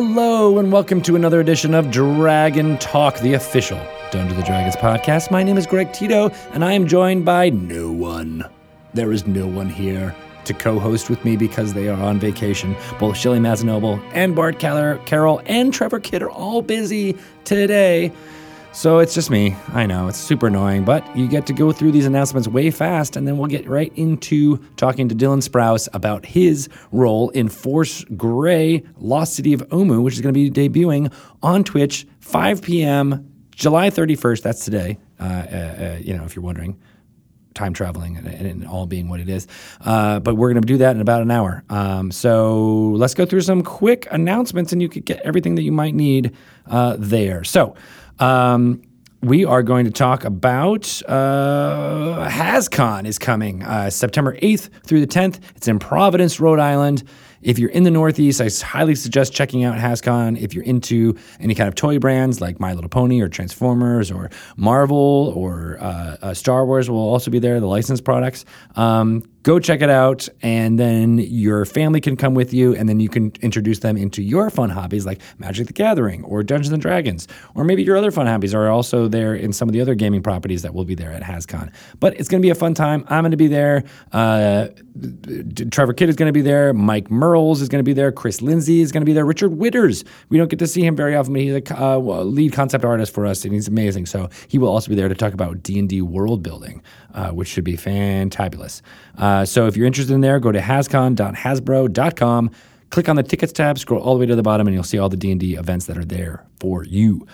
Hello, and welcome to another edition of Dragon Talk, the official Dungeons and Dragons podcast. My name is Greg Tito, and I am joined by no one. There is no one here to co-host with me because they are on vacation. Both Shelly Mazzanoble and Bart Keller, Carroll and Trevor Kidd are all busy today. So it's just me. I know it's super annoying, but you get to go through these announcements way fast, and then we'll get right into talking to Dylan Sprouse about his role in Force Grey Lost City of Omu, which is going to be debuting on Twitch 5 p.m. July 31st. That's today. Uh, uh, uh, you know, if you're wondering time traveling and, and, all being what it is. Uh, but we're going to do that in about an hour. Um, so let's go through some quick announcements, and you could get everything that you might need uh, there. So. Um, we are going to talk about uh, HasCon is coming uh, September 8th through the 10th. It's in Providence, Rhode Island. If you're in the Northeast, I highly suggest checking out HasCon. If you're into any kind of toy brands like My Little Pony or Transformers or Marvel or uh, uh, Star Wars will also be there, the licensed products. Um, go check it out and then your family can come with you and then you can introduce them into your fun hobbies like magic the gathering or dungeons and dragons or maybe your other fun hobbies are also there in some of the other gaming properties that will be there at hascon. But it's going to be a fun time. I'm going to be there. Uh, trevor kidd is going to be there. Mike Mearls is going to be there. Chris lindsay is going to be there. Richard Whitters. We don't get to see him very often but he's a uh, lead concept artist for us and he's amazing. So he will also be there to talk about d&d world building uh, which should be fantabulous. Uh, so if you're interested in there, go to hascon.hasbro.com, click on the tickets tab, scroll all the way to the bottom, and you'll see all the D&D events that are there for you.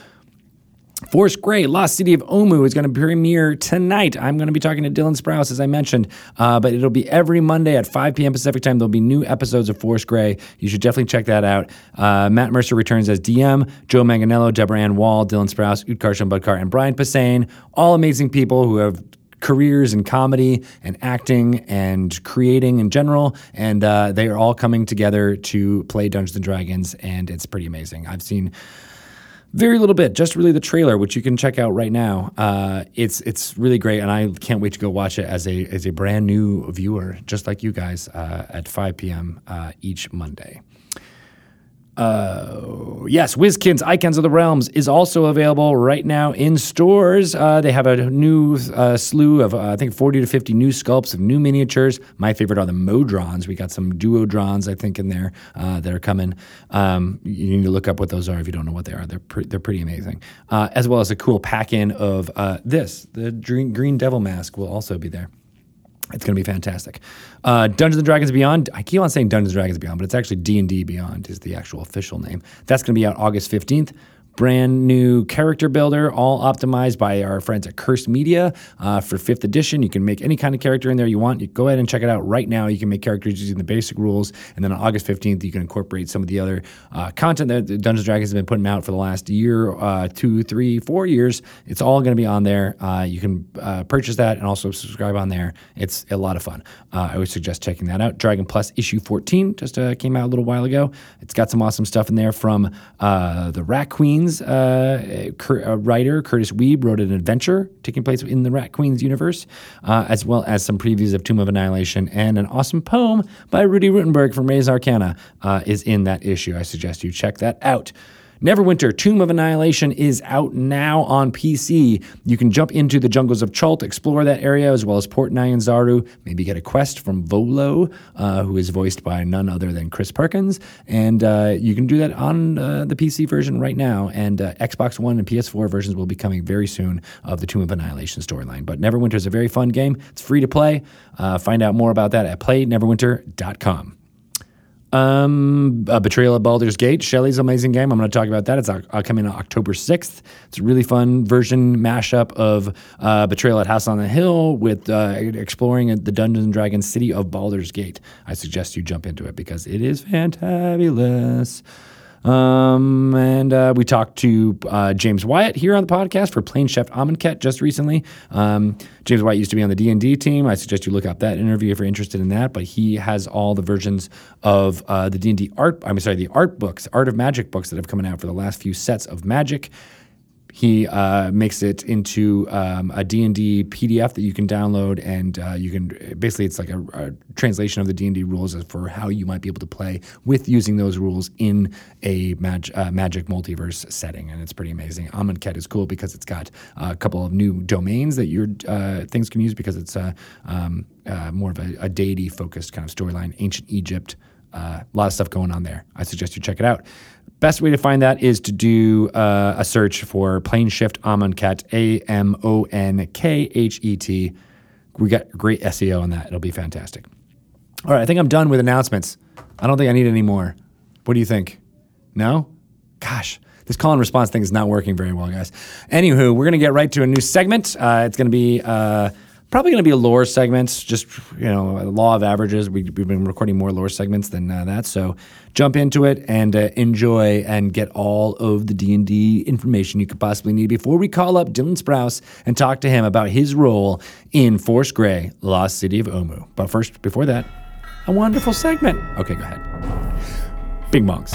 Force Grey, Lost City of Omu is going to premiere tonight. I'm going to be talking to Dylan Sprouse, as I mentioned, uh, but it'll be every Monday at 5 p.m. Pacific time. There'll be new episodes of Force Grey. You should definitely check that out. Uh, Matt Mercer returns as DM, Joe Manganiello, Deborah Ann Woll, Dylan Sprouse, Utkarsh Ambudkar, and Brian Posehn, all amazing people who have careers in comedy and acting and creating in general, and uh, they are all coming together to play Dungeons and Dragons, and it's pretty amazing. I've seen very little bit, just really the trailer, which you can check out right now. Uh, it's it's really great, and I can't wait to go watch it as a as a brand new viewer, just like you guys, uh, at 5 p.m. Uh, each Monday. Uh, yes, WizKids Icons of the Realms is also available right now in stores. Uh, they have a new uh, slew of, uh, I think, 40 to 50 new sculpts of new miniatures. My favorite are the Modrons. We got some Duodrons, I think, in there uh, that are coming. Um, you need to look up what those are if you don't know what they are. They're, pre- they're pretty amazing. Uh, as well as a cool pack in of this. The Green Devil Mask will also be there. It's going to be fantastic. Uh, Dungeons and Dragons Beyond. I keep on saying Dungeons and Dragons Beyond, but it's actually D and D Beyond is the actual official name. That's going to be out August fifteenth brand new character builder, all optimized by our friends at Curse Media uh, for fifth edition. You can make any kind of character in there you want. You go ahead and check it out right now. You can make characters using the basic rules, and then on August 15th, you can incorporate some of the other uh, content that Dungeons Dragons has been putting out for the last year, uh, two, three, four years. It's all going to be on there. Uh, you can uh, purchase that and also subscribe on there. It's a lot of fun. Uh, I would suggest checking that out. Dragon Plus issue 14 just came out a little while ago. It's got some awesome stuff in there from the Rat Queen Queens uh, cur- writer Kurtis Wiebe wrote an adventure taking place in the Rat Queens universe, uh, as well as some previews of Tomb of Annihilation and an awesome poem by Rudy Rutenberg from Rays Arcana uh, is in that issue. I suggest you check that out. Neverwinter Tomb of Annihilation is out now on PC. You can jump into the jungles of Chult, explore that area, as well as Port Nyanzaru, maybe get a quest from Volo, uh, who is voiced by none other than Chris Perkins. And uh, you can do that on uh, the PC version right now. And uh, Xbox One and PS4 versions will be coming very soon of the Tomb of Annihilation storyline. But Neverwinter is a very fun game. It's free to play. Uh, find out more about that at playneverwinter.com. Um, uh, Betrayal at Baldur's Gate, Shelly's amazing game. I'm going to talk about that. It's uh, coming on October 6th. It's a really fun version mashup of uh, Betrayal at House on the Hill with uh, exploring the Dungeons and Dragons city of Baldur's Gate. I suggest you jump into it because it is fantabulous. Um, and uh, we talked to uh, James Wyatt here on the podcast for Plane Shift Amonkhet just recently. Um, James Wyatt used to be on the D&D team. I suggest you look up that interview if you're interested in that. But he has all the versions of uh, the D&D art, I'm sorry, the art books, Art of Magic books that have come out for the last few sets of Magic he uh, makes it into um, a D&D PDF that you can download, and uh, you can basically it's like a, a translation of the D&D rules for how you might be able to play with using those rules in a mag- uh, magic multiverse setting, and it's pretty amazing. Amonkhet is cool because it's got a couple of new domains that your uh, things can use because it's um, uh, more of a, a deity focused kind of storyline, ancient Egypt. Uh, a lot of stuff going on there. I suggest you check it out. Best way to find that is to do uh, a search for Plane Shift Amonkhet, A M O N K H E T. We got great SEO on that. It'll be fantastic. All right, I think I'm done with announcements. I don't think I need any more. What do you think? No? Gosh, this call and response thing is not working very well, guys. Anywho, we're going to get right to a new segment. Uh, it's going to be. Uh, probably going to be lore segment, just you know, law of averages. We, have been recording more lore segments than uh, that, so jump into it and uh, enjoy and get all of the D and D information you could possibly need before we call up Dylan Sprouse and talk to him about his role in Force Grey, Lost City of Omu. But first, before that, a wonderful segment. Okay, go ahead. Big monks.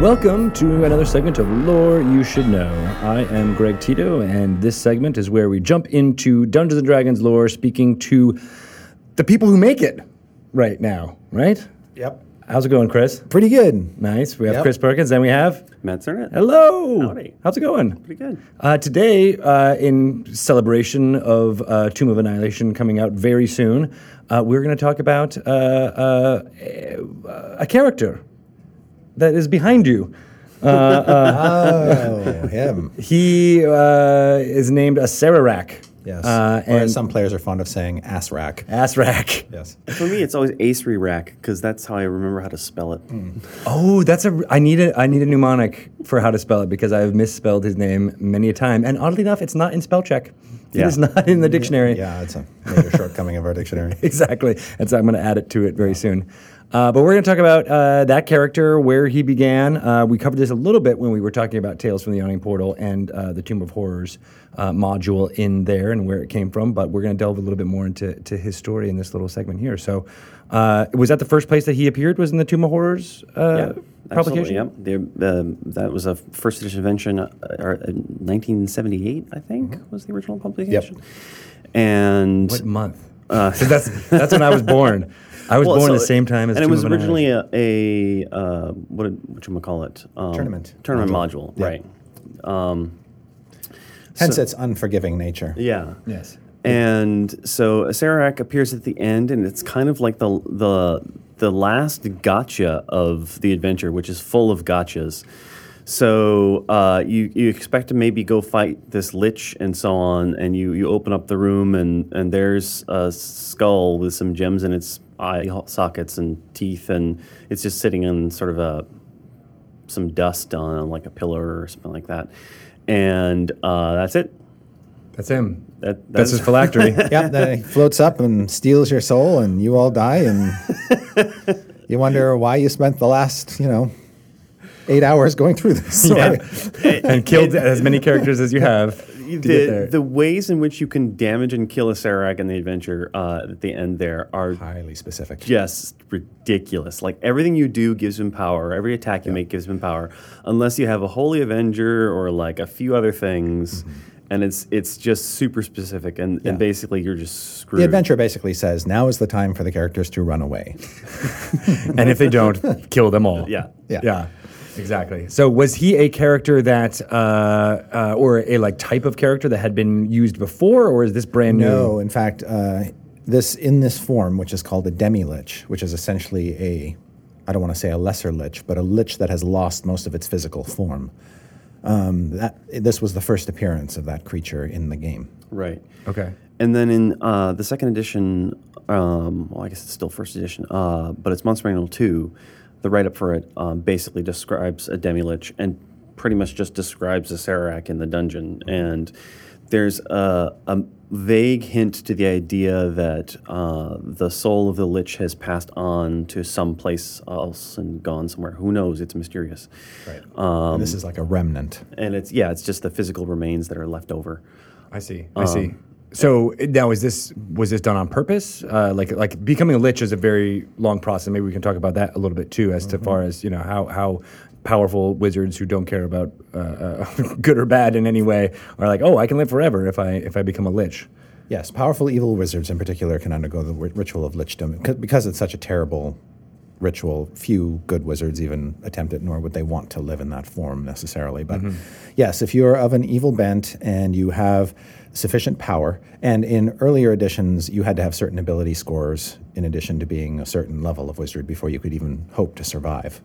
Welcome to another segment of Lore You Should Know. I am Greg Tito, and this segment is where we jump into Dungeons and Dragons lore, speaking to the people who make it right now, right? Yep. How's it going, Chris? Pretty good. Nice. We have Yep. Chris Perkins, and we have Matt Sernett. Hello. Howdy. How's it going? Pretty good. Uh, today, uh, in celebration of uh, Tomb of Annihilation coming out very soon, uh, we're going to talk about uh, uh, a character that is behind you. Oh, him. He uh, is named Acererak. Yes. Uh, or and as some players are fond of saying, ass rack. Asrak. Yes. For me, it's always Acery Rack because that's how I remember how to spell it. Oh, that's a. I need a. I need a mnemonic for how to spell it because I have misspelled his name many a time, and oddly enough, it's not in spell check. It Yeah. is not in the dictionary. Yeah, it's a major shortcoming of our dictionary. exactly. And so I'm going to add it to it very soon. Uh, but we're going to talk about uh, that character, where he began. Uh, we covered this a little bit when we were talking about Tales from the Yawning Portal and uh, the Tomb of Horrors uh, module in there and where it came from. But we're going to delve a little bit more into to his story in this little segment here. So, uh, was that the first place that he appeared? Was in the Tomb of Horrors uh, publication? Absolutely, yep. The, um, that was a first edition invention, uh, uh, 1978, I think, was the original publication. Yep. And What month? Uh, that's that's when I was born. I was well, born so the same time as and it was originally a, a uh, what did what call it um, Tournament tournament module. module, Yeah. right? Um, Hence its unforgiving nature. yeah. Yes. And so Acererak appears at the end, and it's kind of like the the the last gotcha of the adventure, which is full of gotchas. So uh, you you expect to maybe go fight this lich and so on, and you, you open up the room and, and there's a skull with some gems in its eye sockets and teeth, and it's just sitting on sort of a some dust on like a pillar or something like that, and uh, that's it. That's him. That, That's his phylactery. yep, then he floats up and steals your soul, and you all die, and you wonder why you spent the last, you know, eight hours going through this. story. and killed as many characters as you have. To get there. the, the ways in which you can damage and kill Acererak in the adventure uh, at the end there are Highly specific. just ridiculous. Like everything you do gives him power. Every attack you make gives him power, unless you have a holy avenger or like a few other things, and it's it's just super specific. And, Mm-hmm. Yeah. and basically you're just screwed. The adventure basically says now is the time for the characters to run away. and if they don't, kill them all. Yeah. Yeah. Yeah. Exactly. So, was he a character that, uh, uh, or a like type of character that had been used before, or is this brand new? No, in fact, uh, this in this form, which is called a demi lich, which is essentially a, I don't want to say a lesser lich, but a lich that has lost most of its physical form. Um, that this was the first appearance of that creature in the game. right. Okay. And then in uh, the second edition, um, well, I guess it's still first edition, uh, but it's Monster Manual 2. The write up for it um, basically describes a Demilich and pretty much just describes Acererak in the dungeon. And there's a, a vague hint to the idea that uh, the soul of the Lich has passed on to some place else and gone somewhere. Who knows? It's mysterious. Right. Um, this is like a remnant. And it's, yeah, it's just the physical remains that are left over. I see. I see. So now is this was this done on purpose? Uh, like like becoming a lich is a very long process. Maybe we can talk about that a little bit too, as to far as you know how how powerful wizards who don't care about uh, uh, good or bad in any way are like, oh, I can live forever if I if I become a lich. Yes, powerful evil wizards in particular can undergo the ri- ritual of lichdom because it's such a terrible ritual. Few good wizards even attempt it, nor would they want to live in that form necessarily. But yes, if you're of an evil bent and you have sufficient power, and in earlier editions you had to have certain ability scores in addition to being a certain level of wizard before you could even hope to survive.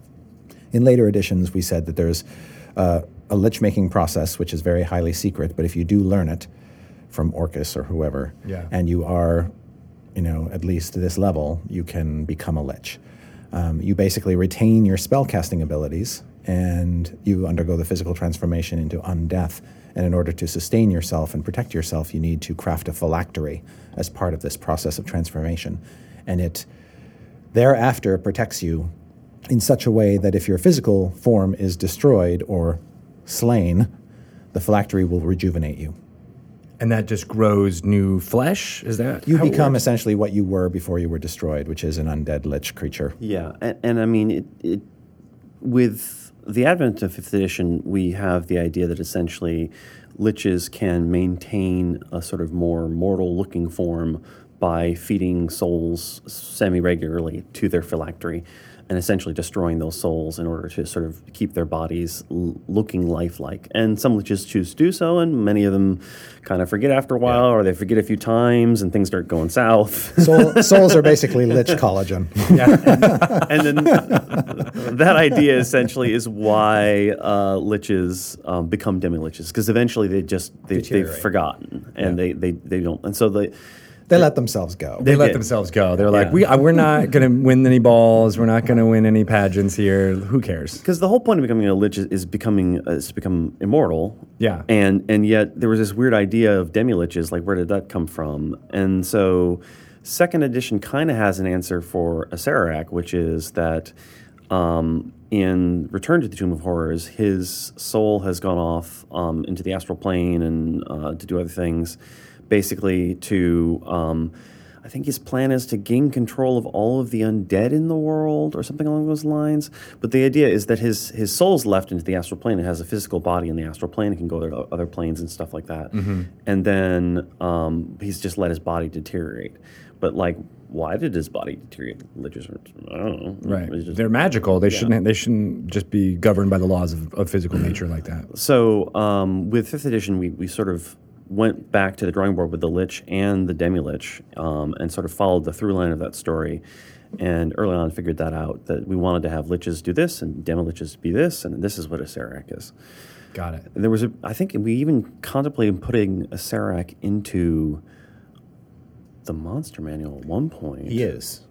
In later editions, we said that there's uh, a lich making process which is very highly secret, but if you do learn it from Orcus or whoever, Yeah. and you are, you know, at least to this level, you can become a lich. Um, you basically retain your spellcasting abilities and you undergo the physical transformation into undeath. And in order to sustain yourself and protect yourself, you need to craft a phylactery as part of this process of transformation. And it thereafter protects you in such a way that if your physical form is destroyed or slain, the phylactery will rejuvenate you. And that just grows new flesh. Is that You how it become works? essentially what you were before you were destroyed, which is an undead lich creature. Yeah, and, and I mean, it, it, with the advent of fifth edition, we have the idea that essentially liches can maintain a sort of more mortal-looking form by feeding souls semi-regularly to their phylactery, and essentially destroying those souls in order to sort of keep their bodies l- looking lifelike. And some liches choose to do so, and many of them kind of forget after a while, or they forget a few times, and things start going south. Soul, souls are basically lich collagen. and then that idea essentially is why uh, liches um, become demi liches because eventually they just they, they've forgotten and they, they they don't and so they They let themselves go. They let did. themselves go. They're like, Yeah. we, uh, we're not going to win any balls. We're not going to win any pageants here. Who cares? because the whole point of becoming a lich is, is becoming uh, is to become immortal Yeah. and and yet there was this weird idea of demi liches like where did that come from and so second edition kind of has an answer for Acererak which is that um, in Return to the Tomb of Horrors, his soul has gone off um, into the astral plane and uh, to do other things, basically to. Um, I think his plan is to gain control of all of the undead in the world, or something along those lines. But the idea is that his his soul's left into the astral plane. It has a physical body in the astral plane. It can go to other planes and stuff like that. And then um, he's just let his body deteriorate. But like, why did his body deteriorate? I don't know. Right. Just- They're magical. They shouldn't. They shouldn't just be governed by the laws of, of physical nature like that. So um, with fifth edition, we, we sort of went back to the drawing board with the Lich and the Demi Lich, um, and sort of followed the through line of that story. And early on, figured that out that we wanted to have Liches do this and Demi Liches be this, and this is what Acererak is. Got it. And there was a, I think we even contemplated putting Acererak into the monster manual at one point. He is,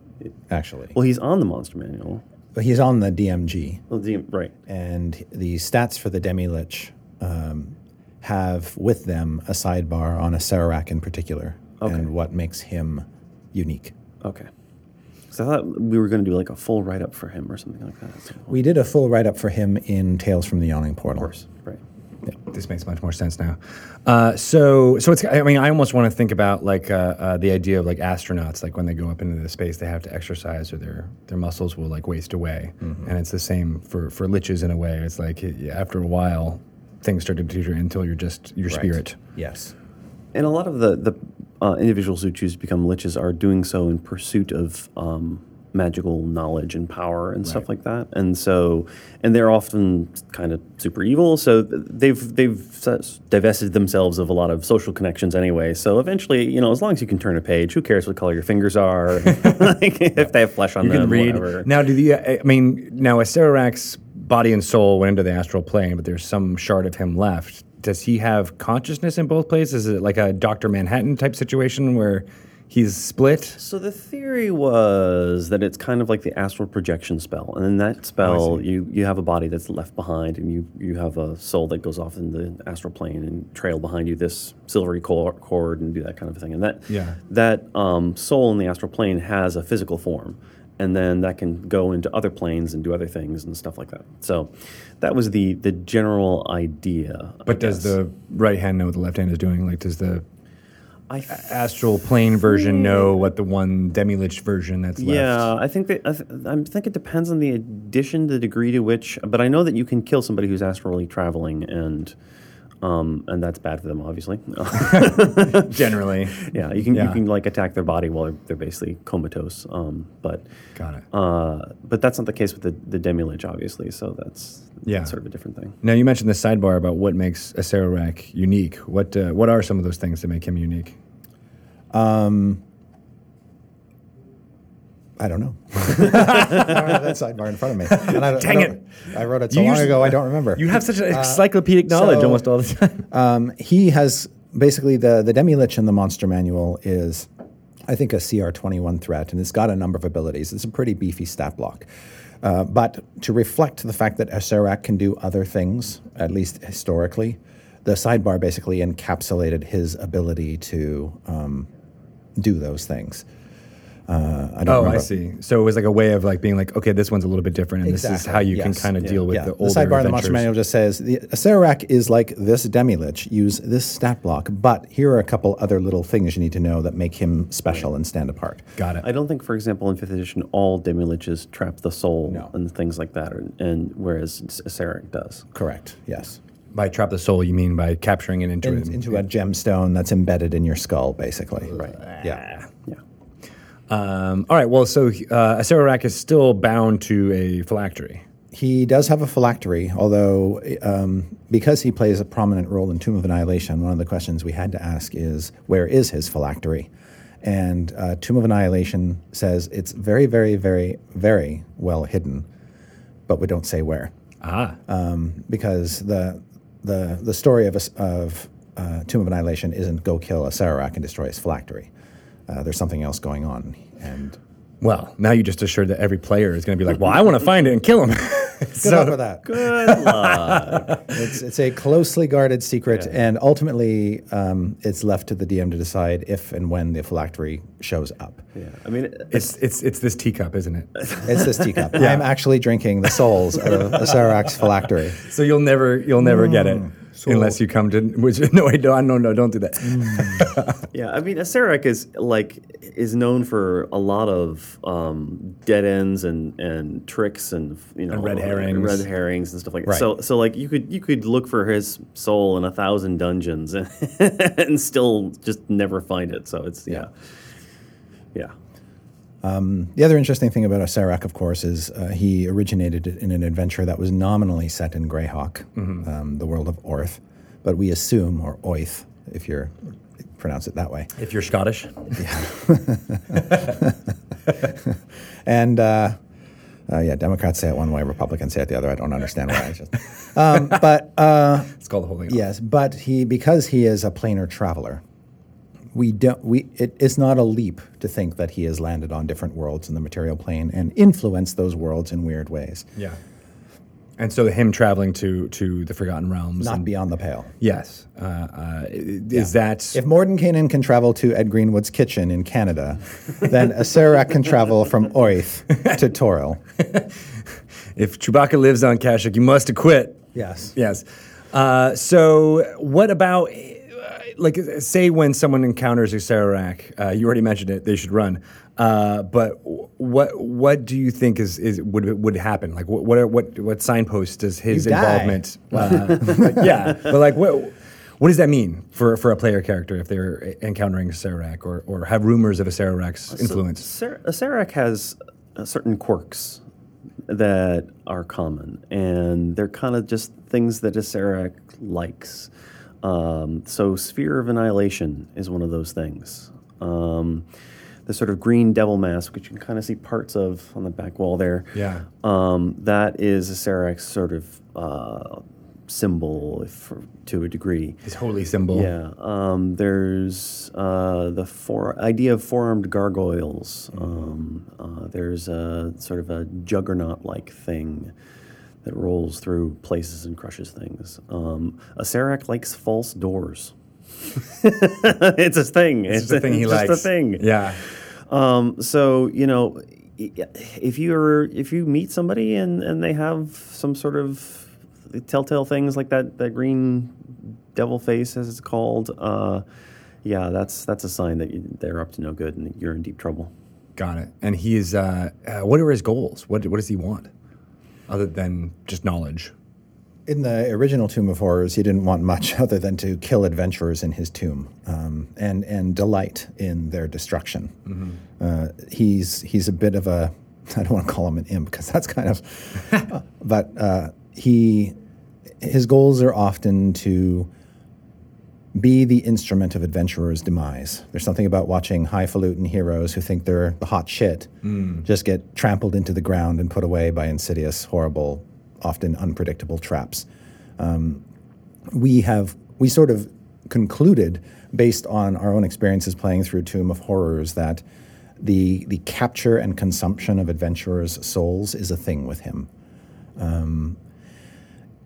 actually. Well, he's on the monster manual. But he's on the DMG, Well, the, right. and the stats for the Demi Lich um, have with them a sidebar on Acererak in particular Okay. and what makes him unique. Okay. So I thought we were going to do like a full write up for him or something like that. at. We did a full write up for him in Tales from the Yawning Portal. Of course. Right. This makes much more sense now. Uh, so, so it's. I mean, I almost want to think about like uh, uh, the idea of like astronauts, like when they go up into the space, they have to exercise, or their their muscles will like waste away, and it's the same for for liches in a way. It's like after a while, things start to deteriorate until you're just your spirit. Yes. And a lot of the the uh, individuals who choose to become liches are doing so in pursuit of um, magical knowledge and power and stuff like that. And so, and they're often kind of super evil. So they've they've divested themselves of a lot of social connections anyway. So eventually, you know, as long as you can turn a page, who cares what color your fingers are? like, if they have flesh on You them, can read whatever. now. Do the I mean now Acererak's body and soul went into the astral plane, but there's some shard of him left. Does he have consciousness in both places? Is it like a Doctor Manhattan type situation where he's split? So the theory was that it's kind of like the astral projection spell, and in that spell, you you have a body that's left behind, and you you have a soul that goes off in the astral plane and trail behind you this silvery cor- cord and do that kind of thing. And that Yeah. that um, soul in the astral plane has a physical form, and then that can go into other planes and do other things and stuff like that. So that was the the general idea. I But does guess. the right hand know what the left hand is doing? Like, does the astral plane version hmm. know what the one demi-lich version that's left. Yeah, I think that I, th- I think it depends on the addition, the degree to which. But I know that you can kill somebody who's astrally traveling, and um, and that's bad for them, obviously. Generally. yeah, you can Yeah. you can like attack their body while they're, they're basically comatose. Um, but Got it. uh, but that's not the case with the the demi-lich, obviously. So that's Yeah. that's sort of a different thing. Now you mentioned the sidebar about what makes Acererak unique. What uh, what are some of those things that make him unique? I don't know. I don't have that sidebar in front of me. And I, don't- Dang I don't- I wrote it so You long usually- ago, I don't remember. You have such an encyclopedic knowledge so- almost all the time. Um, he has basically the the demi lich in the monster manual is, I think, a CR twenty one threat, and it's got a number of abilities. It's a pretty beefy stat block. Uh, but to reflect the fact that Acererak can do other things, at least historically, the sidebar basically encapsulated his ability to um, do those things. Uh, I don't Oh, remember. I see. So it was like a way of like being like, okay, this one's a little bit different, and this is how you can kind of deal with yeah. the the older sidebar in the monster manual just says the Acererak is like this demi-lich. Use this stat block, but here are a couple other little things you need to know that make him special and stand apart. Got it. I don't think, for example, in fifth edition, all demi-liches trap the soul No. and things like that, or, and whereas Acererak does. Correct. Yes. By trap the soul, you mean by capturing it into In- it. into a gemstone that's embedded in your skull, basically. Right. Yeah. Um, all right. Well, so uh, is still bound to a phylactery. He does have a phylactery, although um, because he plays a prominent role in Tomb of Annihilation, one of the questions we had to ask is where is his phylactery? And uh, Tomb of Annihilation says it's very, very, very, very well hidden, but we don't say where Ah. um, because the the the story of of uh, Tomb of Annihilation isn't go kill Acererak and destroy his phylactery. Uh, there's something else going on, and well, now you just assured that every player is going to be like, well, I want to find it and kill him. good luck with that. Good luck. It's, it's a closely guarded secret, and ultimately, um, it's left to the DM to decide if and when the phylactery shows up. yeah. I mean, it's it's it's this teacup, isn't it? It's this teacup. yeah. I'm actually drinking the souls of Acererak's phylactery. So you'll never you'll never get it unless you come to. Which no, wait, no, no, no, don't do that. Yeah, I mean, Acererak is like is known for a lot of um, dead ends and, and tricks and you know And red herrings. red herrings and stuff like that. Right. So so like you could you could look for his soul in a thousand dungeons and, and still just never find it. So it's yeah, yeah. The other interesting thing about Acererak, of course, is uh, he originated in an adventure that was nominally set in Greyhawk, um, the world of Oerth, but we assume, or Oith, if you're pronounce it that way. if you're Scottish, And uh, uh, yeah, Democrats say it one way, Republicans say it the other. I don't understand why. I just, um, but uh, it's called the whole thing. yes, but he because he is a planar traveler, we don't. We it is not a leap to think that he has landed on different worlds in the material plane and influenced those worlds in weird ways, Yeah. And so him traveling to to the Forgotten Realms. not and, beyond the pale. yes. Uh, uh, is that If Mordenkainen can travel to Ed Greenwood's kitchen in Canada, then Acererak can travel from Oith to Toril. if Chewbacca lives on Kashyyyk, you must acquit. Yes. Yes. Uh, so, what about, like, say when someone encounters Acererak, uh, you already mentioned it, they should run. Uh, but what what do you think is, is would would happen? Like, what what are, what what signposts does his You involvement? Uh, yeah, but like, what what does that mean for for a player character if they're encountering Acererak or or have rumors of Acererak's influence? Cer- Acererak has certain quirks that are common, and they're kind of just things that Acererak likes. Um, so, Sphere of Annihilation is one of those things. Um, the sort of green devil mask, which you can kind of see parts of on the back wall there. Yeah. Um, that is Acererak's sort of uh, symbol, if, to a degree. His holy symbol. Yeah, um, there's uh, the four idea of four-armed gargoyles. Um, uh, there's a sort of a juggernaut-like thing that rolls through places and crushes things. Um, Acererak likes false doors. it's a thing. It's just a thing he just likes. a thing. Yeah. Um, so you know, if you're if you meet somebody and, and they have some sort of telltale things like that that green devil face as it's called, uh, yeah, that's that's a sign that you, they're up to no good and you're in deep trouble. Got it. And he's uh, uh, what are his goals? What what does he want, other than just knowledge? In the original Tomb of Horrors, he didn't want much other than to kill adventurers in his tomb um, and and delight in their destruction. Uh, he's he's a bit of a I don't want to call him an imp because that's kind of, but uh, he his goals are often to be the instrument of adventurers' demise. There's something about watching highfalutin heroes who think they're the hot shit just get trampled into the ground and put away by insidious, horrible, often unpredictable traps. Um, we have we sort of concluded, based on our own experiences playing through Tomb of Horrors, that the the capture and consumption of adventurers' souls is a thing with him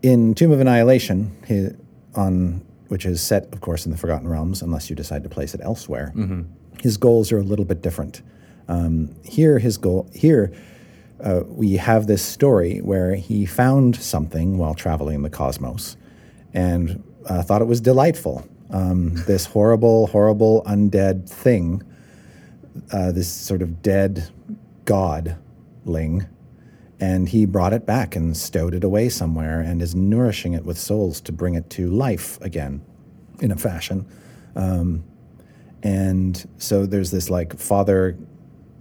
in Tomb of Annihilation, he, on which is set, of course, in the Forgotten Realms, unless you decide to place it elsewhere, his goals are a little bit different. Um, here, his goal here. Uh, we have this story where he found something while traveling the cosmos and uh, thought it was delightful. Um, this horrible, horrible undead thing, uh, this sort of dead godling, and he brought it back and stowed it away somewhere and is nourishing it with souls to bring it to life again in a fashion. Um, and so there's this like father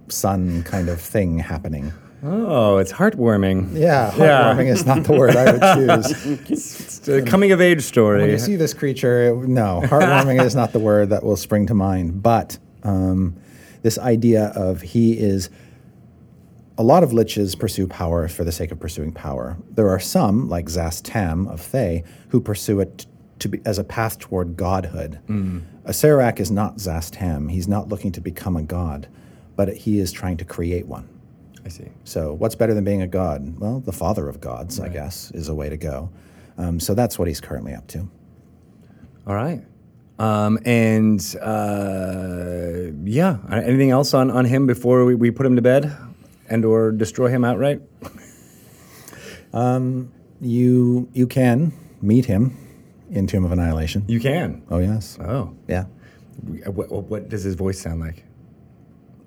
son kind of thing happening. Oh, it's heartwarming. Yeah, Yeah. heartwarming is not the word I would choose. It's a coming of age story. When you see this creature, no, heartwarming is not the word that will spring to mind. But um, this idea of he is. A lot of liches pursue power for the sake of pursuing power. There are some, like Szass Tam of Thay, who pursue it to be, as a path toward godhood. Acererak is not Szass Tam. He's not looking to become a god, but he is trying to create one. I see. So, what's better than being a god? Well, the father of gods, I guess, is a way to go. Um, so, that's what he's currently up to. All right. Um, and uh, yeah, anything else on, on him before we, we put him to bed and or destroy him outright? Um, you you can meet him in Tomb of Annihilation. You can. Oh yes. Oh. Yeah. What, what, what does his voice sound like?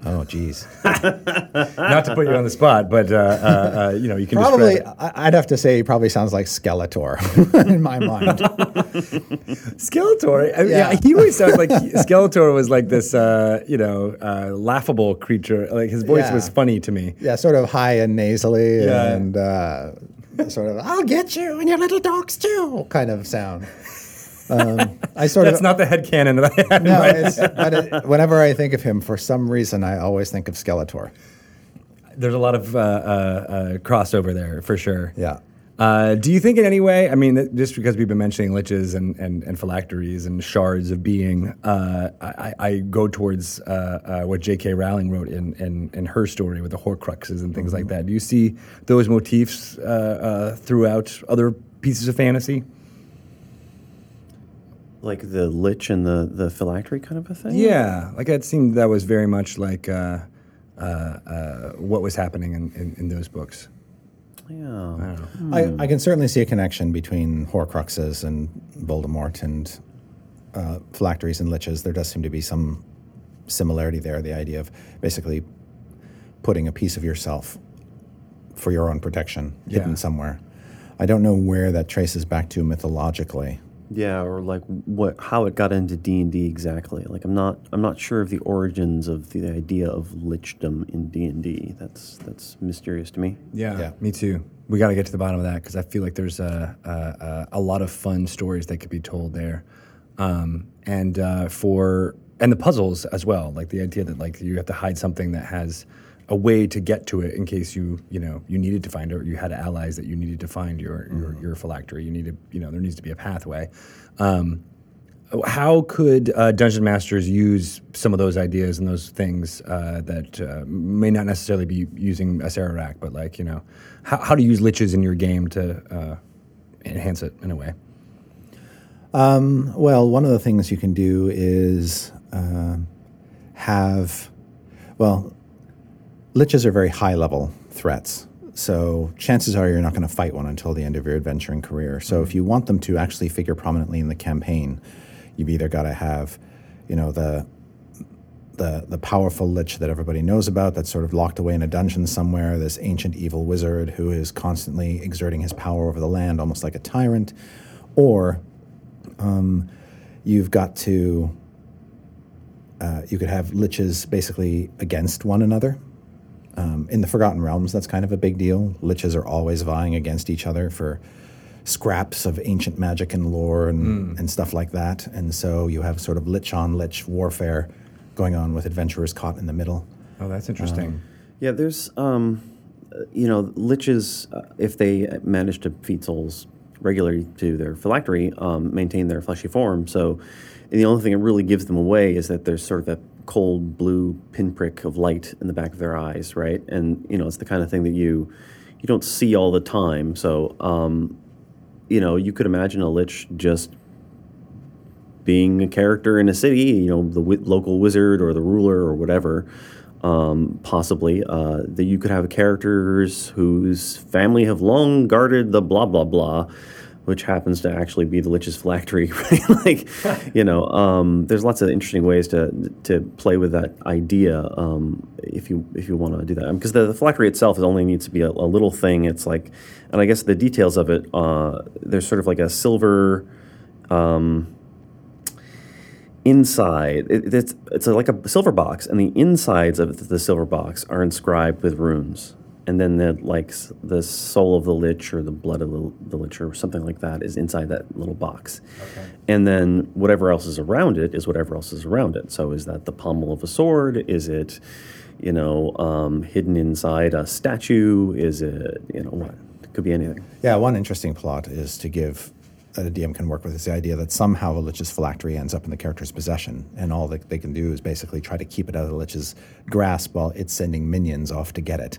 Oh geez. Not to put you on the spot, but uh, uh, uh, you know you can probably I'd have to say he probably sounds like Skeletor in my mind. Skeletor. I- yeah. Yeah. he always sounds like he- Skeletor was like this, uh, you know, uh, laughable creature. Like his voice Yeah. was funny to me. yeah, sort of high and nasally Yeah. and uh, sort of "I'll get you and your little dogs too" kind of sound. Um, I sort That's of not the head canon that I had. no. It's, but it, whenever I think of him, for some reason, I always think of Skeletor. There's a lot of uh, uh, uh, crossover there for sure. Yeah. Uh, do you think in any way, I mean, th- just because we've been mentioning liches and, and, and phylacteries and shards of being, uh, I, I go towards uh, uh, what J.K. Rowling wrote in, in, in her story with the Horcruxes and things like that. Do you see those motifs uh, uh, throughout other pieces of fantasy? Like the lich and the, the phylactery kind of a thing? Yeah, like it seemed that was very much like uh, uh, uh, what was happening in, in, in those books. Yeah. I, I can certainly see a connection between Horcruxes and Voldemort and uh, phylacteries and liches. There does seem to be some similarity there. The idea of basically putting a piece of yourself for your own protection Yeah. hidden somewhere. I don't know where that traces back to mythologically. Yeah, or like what how it got into D and D exactly. Like I'm not I'm not sure of the origins of the idea of lichdom in D and D. That's that's mysterious to me. Yeah, Yeah. me too. We got to get to the bottom of that because I feel like there's a, a, a, a lot of fun stories that could be told there, um, and uh, for and the puzzles as well. Like the idea that like you have to hide something that has a way to get to it in case you you know you needed to find it or you had allies that you needed to find your your, your phylactery. You needed you know there needs to be a pathway. Um, how could uh, dungeon masters use some of those ideas and those things uh, that uh, may not necessarily be using Acererak, but like you know, how, how to use liches in your game to uh, enhance it in a way? Well, one of the things you can do is uh, have, well, liches are very high level threats. So chances are you're not going to fight one until the end of your adventuring career. So if you want them to actually figure prominently in the campaign, you've either got to have you know, the the the powerful lich that everybody knows about that's sort of locked away in a dungeon somewhere, this ancient evil wizard who is constantly exerting his power over the land, almost like a tyrant, or um, you've got to uh, you could have liches basically against one another. Um, in the Forgotten Realms, that's kind of a big deal. Liches are always vying against each other for scraps of ancient magic and lore and, and stuff like that. And so you have sort of lich on lich warfare going on with adventurers caught in the middle. Oh, that's interesting. Yeah, there's, um, you know, liches, uh, if they manage to feed souls regularly to their phylactery, um, maintain their fleshy form. So the only thing that really gives them away is that there's sort of that cold blue pinprick of light in the back of their eyes, right? And, you know, it's the kind of thing that you you don't see all the time. So, um, you know, you could imagine a lich just being a character in a city, you know, the wi- local wizard or the ruler or whatever, um, possibly, uh, that you could have characters whose family have long guarded the blah, blah, blah, which happens to actually be the Lich's phylactery, right? like, you know, um, there's lots of interesting ways to to play with that idea um, if you if you want to do that. Because the, the phylactery itself only needs to be a, a little thing. It's like, and I guess the details of it, uh, there's sort of like a silver inside it, it's it's like a silver box and the insides of the silver box are inscribed with runes and then the like the soul of the lich or the blood of the, the lich or something like that is inside that little box. And then whatever else is around it is whatever else is around it. So is that the pommel of a sword? Is it you know um, hidden inside a statue? Is it you know what? It could be anything. Yeah, one interesting plot is to give that a DM can work with is the idea that somehow a lich's phylactery ends up in the character's possession, and all that they can do is basically try to keep it out of the lich's grasp while it's sending minions off to get it.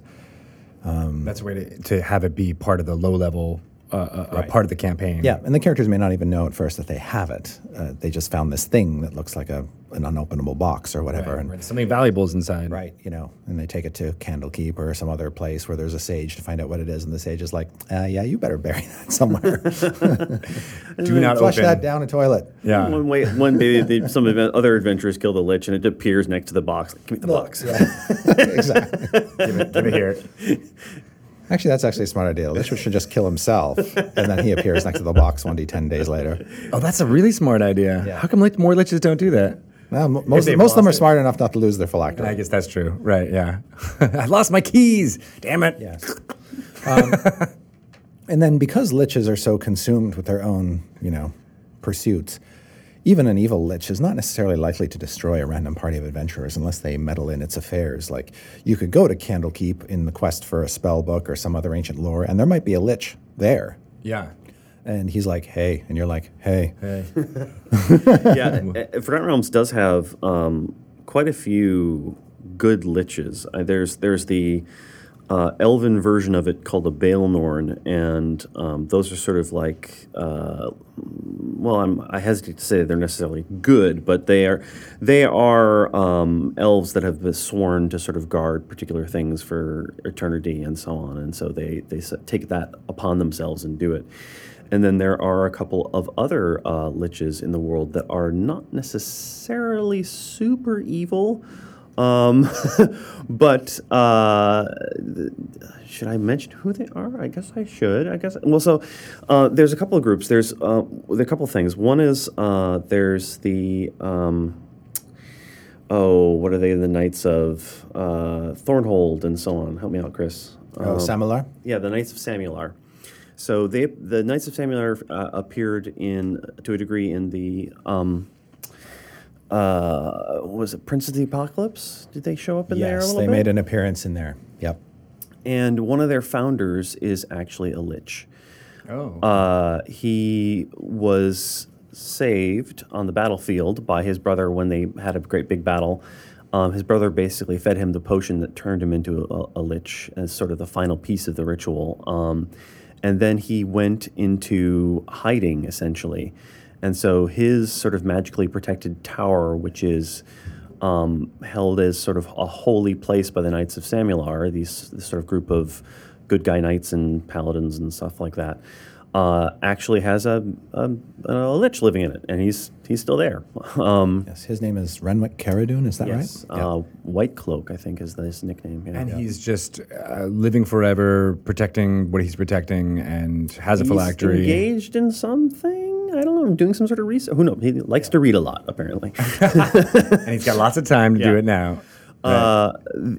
Um, That's a way to, to have it be part of the low level, uh, uh, uh, Right. part of the campaign. Yeah, and the characters may not even know at first that they have it. Uh, they just found this thing that looks like a an unopenable box or whatever, Right, and right. Something valuable is inside. Right, you know, and they take it to Candlekeep or some other place where there's a sage to find out what it is, and the sage is like, uh, "Yeah, you better bury that somewhere. Do not Flush open. that down a toilet." Yeah. One way, one day, they, some event, other adventurers kill the lich, and it appears next to the box. Give me the box. exactly. give, it, give it here. Actually, that's actually a smart idea. Lich should just kill himself, and then he appears next to the box one d ten days later. Oh, that's a really smart idea. Yeah. How come lich, more liches don't do that? Well, most most of them are it. smart enough not to lose their phylactery. I guess that's true. Right, yeah. I lost my keys. Damn it. Yes. Um, and then because liches are so consumed with their own, you know, pursuits, even an evil lich is not necessarily likely to destroy a random party of adventurers unless they meddle in its affairs. Like you could go to Candlekeep in the quest for a spell book or some other ancient lore, and there might be a lich there. Yeah. And he's like, hey. And you're like, hey. Hey. yeah, uh, Forgotten Realms does have um, quite a few good liches. Uh, there's there's the uh, elven version of it called a Baelnorn, and um, those are sort of like, uh, well, I'm, I hesitate to say they're necessarily good, but they are they are um, elves that have been sworn to sort of guard particular things for eternity and so on, and so they they take that upon themselves and do it. And then there are a couple of other uh, liches in the world that are not necessarily super evil. Um, but uh, should I mention who they are? I guess I should. I guess. Well, so uh, there's a couple of groups. There's uh, there a couple of things. One is uh, there's the um, oh, what are they? The Knights of uh, Thornhold and so on. Help me out, Chris. Oh, Um, Samular? yeah, the Knights of Samular. So they, the Knights of Samular uh, appeared in, to a degree, in the, um, uh, was it Prince of the Apocalypse? Did they show up in there Yes, they bit? made an appearance in there. Yep. and one of their founders is actually a lich. Oh. Uh, he was saved on the battlefield by his brother when they had a great big battle. Um, his brother basically fed him the potion that turned him into a, a lich as sort of the final piece of the ritual. Um, and then he went into hiding essentially. And so his sort of magically protected tower, which is um, held as sort of a holy place by the Knights of Samular, these this sort of group of good guy knights and paladins and stuff like that. uh, actually has a, a, a lich living in it, and he's he's still there. Um, Yes, his name is Renwick Caradoon. Is that yes, right? uh, White Cloak, I think, is his nickname. Yeah. And he's just uh, living forever, protecting what he's protecting, and has a He's phylactery. engaged in something. I don't know. I'm doing some sort of research. Who knows? He likes to read a lot, apparently. and he's got lots of time to do it now. Uh,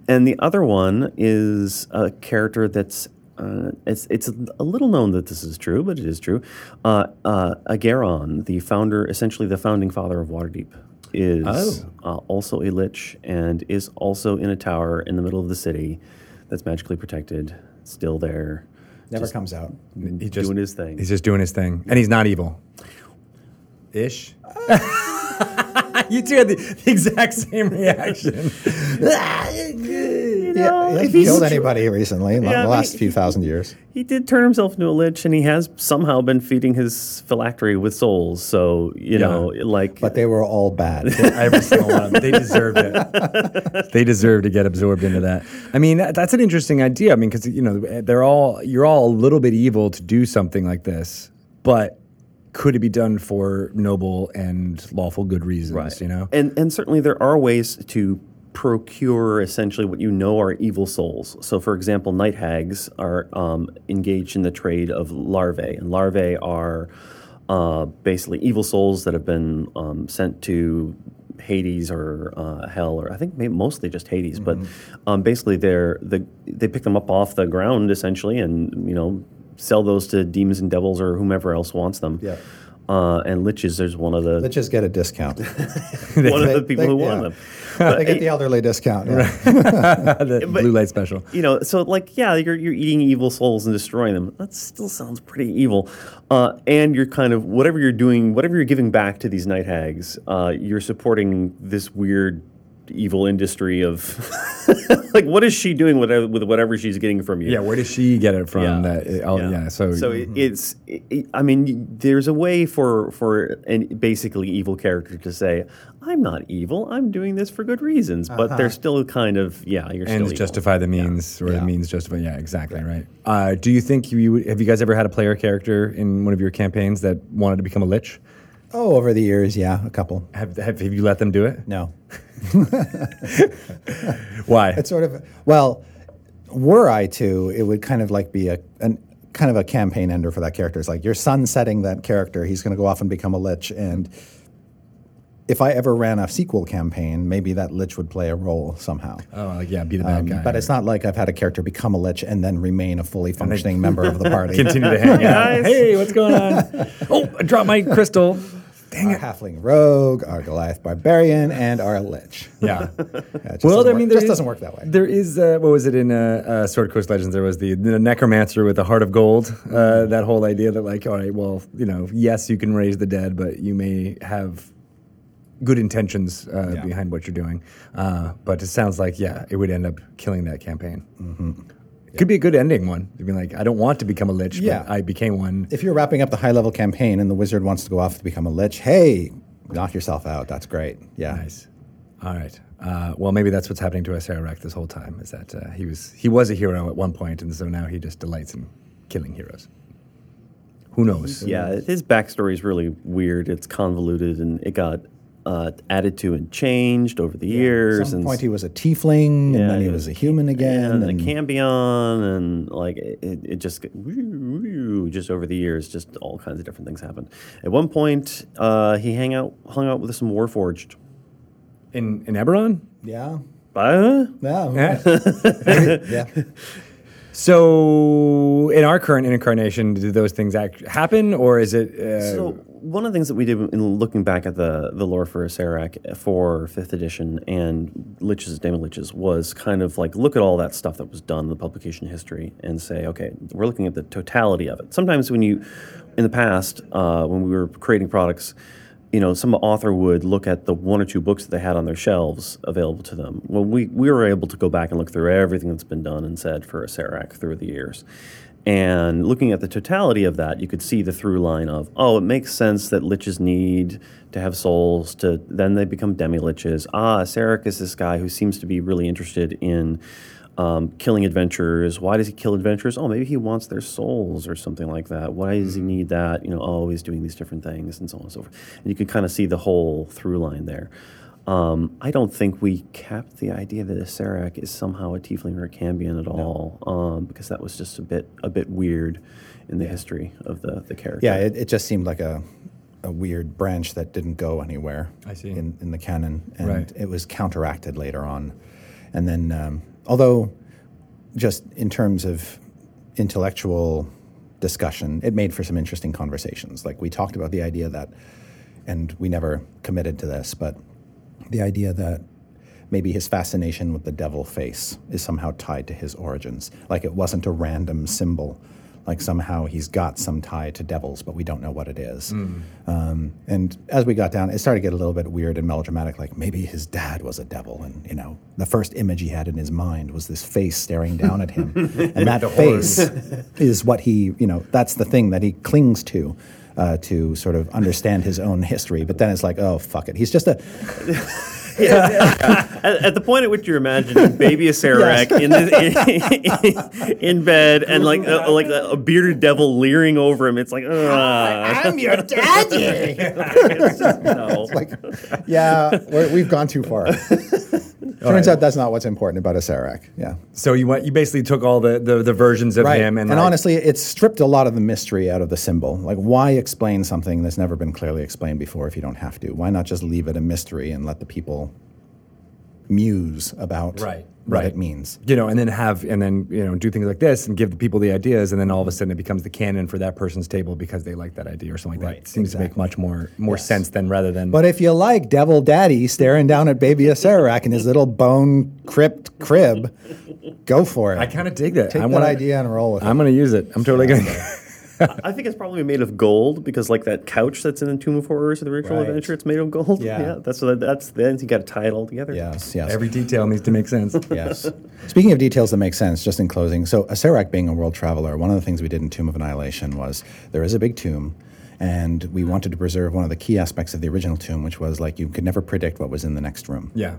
and the other one is a character that's uh, it's it's a little known that this is true, but it is true. Uh, uh, Ahghairon, the founder, essentially the founding father of Waterdeep, is Oh. uh, also a lich and is also in a tower in the middle of the city that's magically protected, still there, Never comes out. He just, doing his thing. He's just doing his thing, and he's not evil. Ish. you two had the, the exact same reaction. You Yeah, know, he hasn't killed str- anybody recently in the- Yeah, the last he- few thousand years. He did turn himself into a lich, and he has somehow been feeding his phylactery with souls. So you Yeah. know, like But they were all bad. Every single one of them. They deserved it. they deserve to get absorbed into that. I mean, that, that's an interesting idea. I mean, because you know, they're all you're all a little bit evil to do something like this, but could it be done for noble and lawful good reasons? You know, and and certainly there are ways to procure essentially what you know are evil souls. So, for example, night hags are um, engaged in the trade of larvae, and larvae are uh, basically evil souls that have been um, sent to Hades or uh, hell, or I think maybe mostly just Hades. But um, basically, they're the they pick them up off the ground essentially, and you know sell those to demons and devils or whomever else wants them. Yeah. Uh, and liches, there's one of the just get a discount. one of the people they- who yeah. want them. they get the elderly discount. yeah. the blue light special. you know, so like, yeah, you're you're eating evil souls and destroying them. That still sounds pretty evil. Uh, and you're kind of whatever you're doing, whatever you're giving back to these night hags, uh, you're supporting this weird evil industry of like what is she doing with with whatever she's getting from you? Yeah, where does she get it from? Yeah. That oh yeah, so so it, it's it, I mean there's a way for for an basically evil character to say I'm not evil I'm doing this for good reasons but they're still kind of yeah you're ends still justify the means, or the means justify. Yeah, exactly right. Uh, do you think you have you guys ever had a player character in one of your campaigns that wanted to become a lich? Oh, over the years, yeah, a couple. Have have, have you let them do it? No. Why? It's sort of well, were I to, it would kind of like be a an, kind of a campaign ender for that character. It's like you're sunsetting that character. He's going to go off and become a lich, and if I ever ran a sequel campaign, maybe that lich would play a role somehow. oh, like yeah, be the bad Um, guy. but it's not like I've had a character become a lich and then remain a fully functioning member of the party. continue to hang out. Hey, what's going on? oh, I dropped my crystal. Our halfling rogue, our Goliath barbarian, and our lich. Yeah. Yeah, Well, I mean, work, there just is- doesn't work that way. There is uh, what was it in uh, uh, Sword Coast Legends? There was the, the necromancer with the heart of gold. Uh, that whole idea that like, all right, well, you know, yes, you can raise the dead, but you may have good intentions uh, Yeah. behind what you're doing. Uh, but it sounds like yeah, it would end up killing that campaign. Could be a good ending one. You'd be like, I don't want to become a lich, Yeah. but I became one. If you're wrapping up the high level campaign and the wizard wants to go off to become a lich, hey, knock yourself out. That's great. Yeah. Nice. All right. Uh, well, maybe that's what's happening to Acererak this whole time. Is that uh, he was he was a hero at one point, and so now he just delights in killing heroes. Who knows? Yeah, his backstory is really weird. It's convoluted, and it got uh, added to and changed over the years. At some and point, he was a tiefling, Yeah, and then he he was was- a human again. and, and a cambion, and like it, it it just just over the years, just all kinds of different things happened. At one point, uh, he hang out hung out with some Warforged. In in Eberron. Uh, yeah. Yeah. Yeah. yeah. so in our current incarnation, do those things act happen, or is it? Uh, So one of the things that we did in looking back at the the lore for Acererak for fifth edition and Liches, Demi Liches was kind of like look at all that stuff that was done in the publication history and say, okay, we're looking at the totality of it. Sometimes when you, in the past, uh, when we were creating products, you know, some author would look at the one or two books that they had on their shelves available to them. Well, we, we were able to go back and look through everything that's been done and said for a through the years. And looking at the totality of that, you could see the through line of, oh, it makes sense that liches need to have souls to then they become demi liches. Ah, Acererak is this guy who seems to be really interested in um, killing adventurers. Why does he kill adventurers? Oh, maybe he wants their souls or something like that. Why does he need that? You know, always doing these different things and so on and so forth. And you can kind of see the whole through line there. Um, I don't think we kept the idea that Acererak is somehow a Tiefling or a Cambion at all, um, because that was just a bit a bit weird in the history of the the character. Yeah, it, it just seemed like a, a weird branch that didn't go anywhere. I see. In, in the canon, and Right. it was counteracted later on, and then um, although just in terms of intellectual discussion, it made for some interesting conversations. Like we talked about the idea that, and we never committed to this, but the idea that maybe his fascination with the devil face is somehow tied to his origins. Like it wasn't a random symbol. Like somehow he's got some tie to devils, but we don't know what it is. Um, and as we got down, it started to get a little bit weird and melodramatic. Like maybe his dad was a devil, and you know, the first image he had in his mind was this face staring down at him, and that face is what he, you know, that's the thing that he clings to. Uh, to sort of understand his own history, but then it's like, oh fuck it, he's just a at, at the point at which you're imagining baby Acererak in, the, in, in bed and like a, like a, a bearded devil leering over him, it's like, ugh. I'm your daddy. no. like, yeah, we're, we've gone too far. Turns out that's not what's important about Acererak. Yeah. So you went, you basically took all the, the, the versions of him and, and like- honestly, it stripped a lot of the mystery out of the symbol. Like, why explain something that's never been clearly explained before if you don't have to? Why not just leave it a mystery and let the people muse about Right, what right. it means? you know, and then have and then you know do things like this and give the people the ideas, and then all of a sudden it becomes the canon for that person's table because they like that idea or something like Right, that. It seems to make much more more Yes. sense than rather than. But if you like Devil Daddy staring down at baby Acererak in his little bone crypt crib, go for it. I kind of dig that. Take I that wanna- idea and roll with it. I'm going to use it. I'm totally going to. I think it's probably made of gold because, like that couch that's in the Tomb of Horrors of the Ritual Right. Adventure, it's made of gold. Yeah. that's what that's then you got to tie it all together. Yes, yes. Every detail needs to make sense. yes. Speaking of details that make sense, just in closing, so Acererak being a world traveler, one of the things we did in Tomb of Annihilation was there is a big tomb, and we wanted to preserve one of the key aspects of the original tomb, which was like you could never predict what was in the next room. Yeah.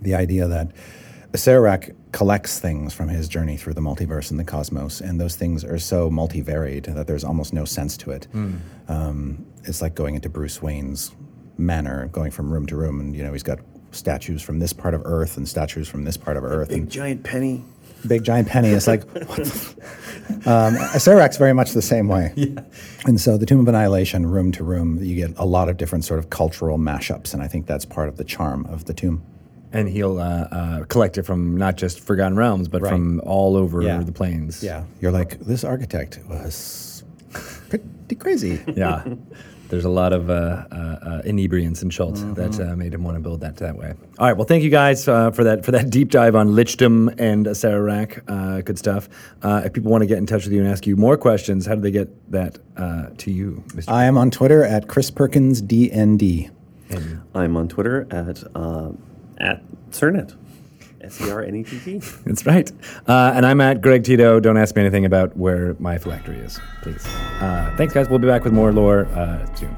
The idea that Acererak collects things from his journey through the multiverse and the cosmos, and those things are so multivariate that there's almost no sense to it. Um, it's like going into Bruce Wayne's manor, going from room to room, and you know he's got statues from this part of Earth and statues from this part of Earth, Big and giant penny. big giant penny. It's like, what um, Acererak's very much the same way. Yeah. And so the Tomb of Annihilation, room to room, you get a lot of different sort of cultural mashups, and I think that's part of the charm of the tomb. And he'll uh, uh, collect it from not just Forgotten Realms, but Right. from all over Yeah. the planes. Yeah, you're like this architect was pretty crazy. yeah. There's a lot of uh, uh, uh, inebriance in Schultz Mm-hmm. that uh, made him want to build that that way. All right. Well, thank you guys uh, for that for that deep dive on Lichdom and Acererak. Uh, good stuff. Uh, if people want to get in touch with you and ask you more questions, how do they get that uh, to you, Mr. I am on Twitter at Chris Perkins DND. I'm on Twitter at uh, at Sernett. S E R N E T T. That's right. Uh, and I'm at Greg Tito. Don't ask me anything about where my phylactery is, please. Uh, thanks, guys. We'll be back with more lore uh, soon.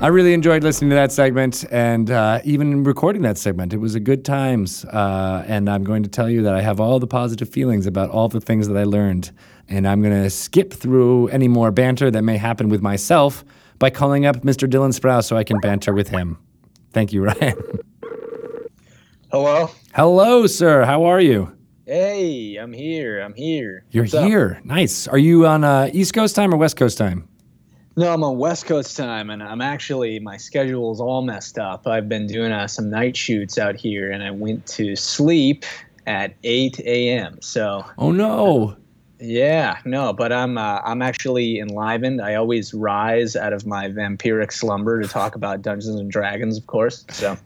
I really enjoyed listening to that segment and uh, even recording that segment. It was a good times. Uh, and I'm going to tell you that I have all the positive feelings about all the things that I learned. And I'm going to skip through any more banter that may happen with myself by calling up Mr. Dylan Sprouse so I can banter with him. Thank you, Ryan. Hello. Hello, sir. How are you? Hey, I'm here. I'm here. You're What's up? here. Nice. Are you on uh, East Coast time or West Coast time? No, I'm on West Coast time, and I'm actually my schedule is all messed up. I've been doing uh, some night shoots out here, and I went to sleep at 8 a.m. So Oh, no. yeah, no, but I'm uh, I'm actually enlivened. I always rise out of my vampiric slumber to talk about Dungeons and Dragons, of course. So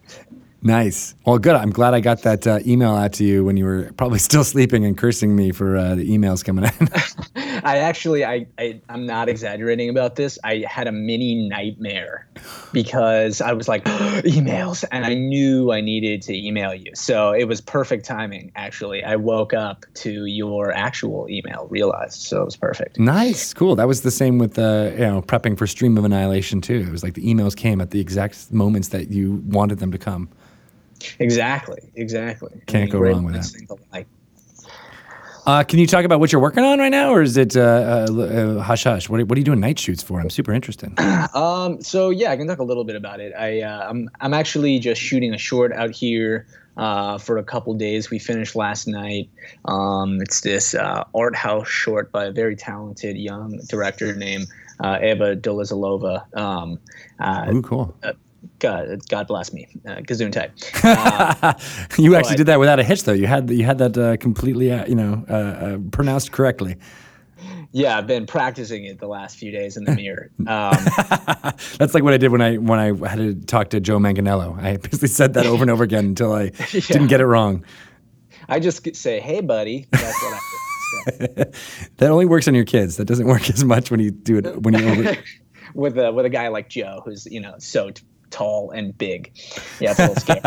Nice. Well, good. I'm glad I got that uh, email out to you when you were probably still sleeping and cursing me for uh, the emails coming in. I actually, I, I, I'm not exaggerating about this. I had a mini nightmare because I was like, emails, and I knew I needed to email you. So it was perfect timing, actually. I woke up to your actual email, realized, so it was perfect. Nice, cool. That was the same with uh, you know prepping for Stream of Annihilation too. It was like the emails came at the exact moments that you wanted them to come. Exactly, exactly. Can't go wrong with that. Uh, can you talk about what you're working on right now, or is it uh, uh, uh, hush hush? What are, what are you doing night shoots for? I'm super interested. Um, so yeah, I can talk a little bit about it. I uh, I'm I'm actually just shooting a short out here uh, for a couple days. We finished last night. Um, it's this uh, art house short by a very talented young director named uh, Eva Dolizalova. Um, uh, Ooh, cool. God, God bless me, uh, Gazoon. Uh, you actually but- did that without a hitch, though. You had you had that uh, completely, uh, you know, uh, uh, pronounced correctly. yeah, I've been practicing it the last few days in the mirror. Um, That's like what I did when I when I had to talk to Joe Manganiello. I basically said that over and over again until I didn't get it wrong. I just say, "Hey, buddy." That's what I. That only works on your kids. That doesn't work as much when you do it when you over. with a with a guy like Joe, who's you know so t- tall and big. Yeah, it's a little scary.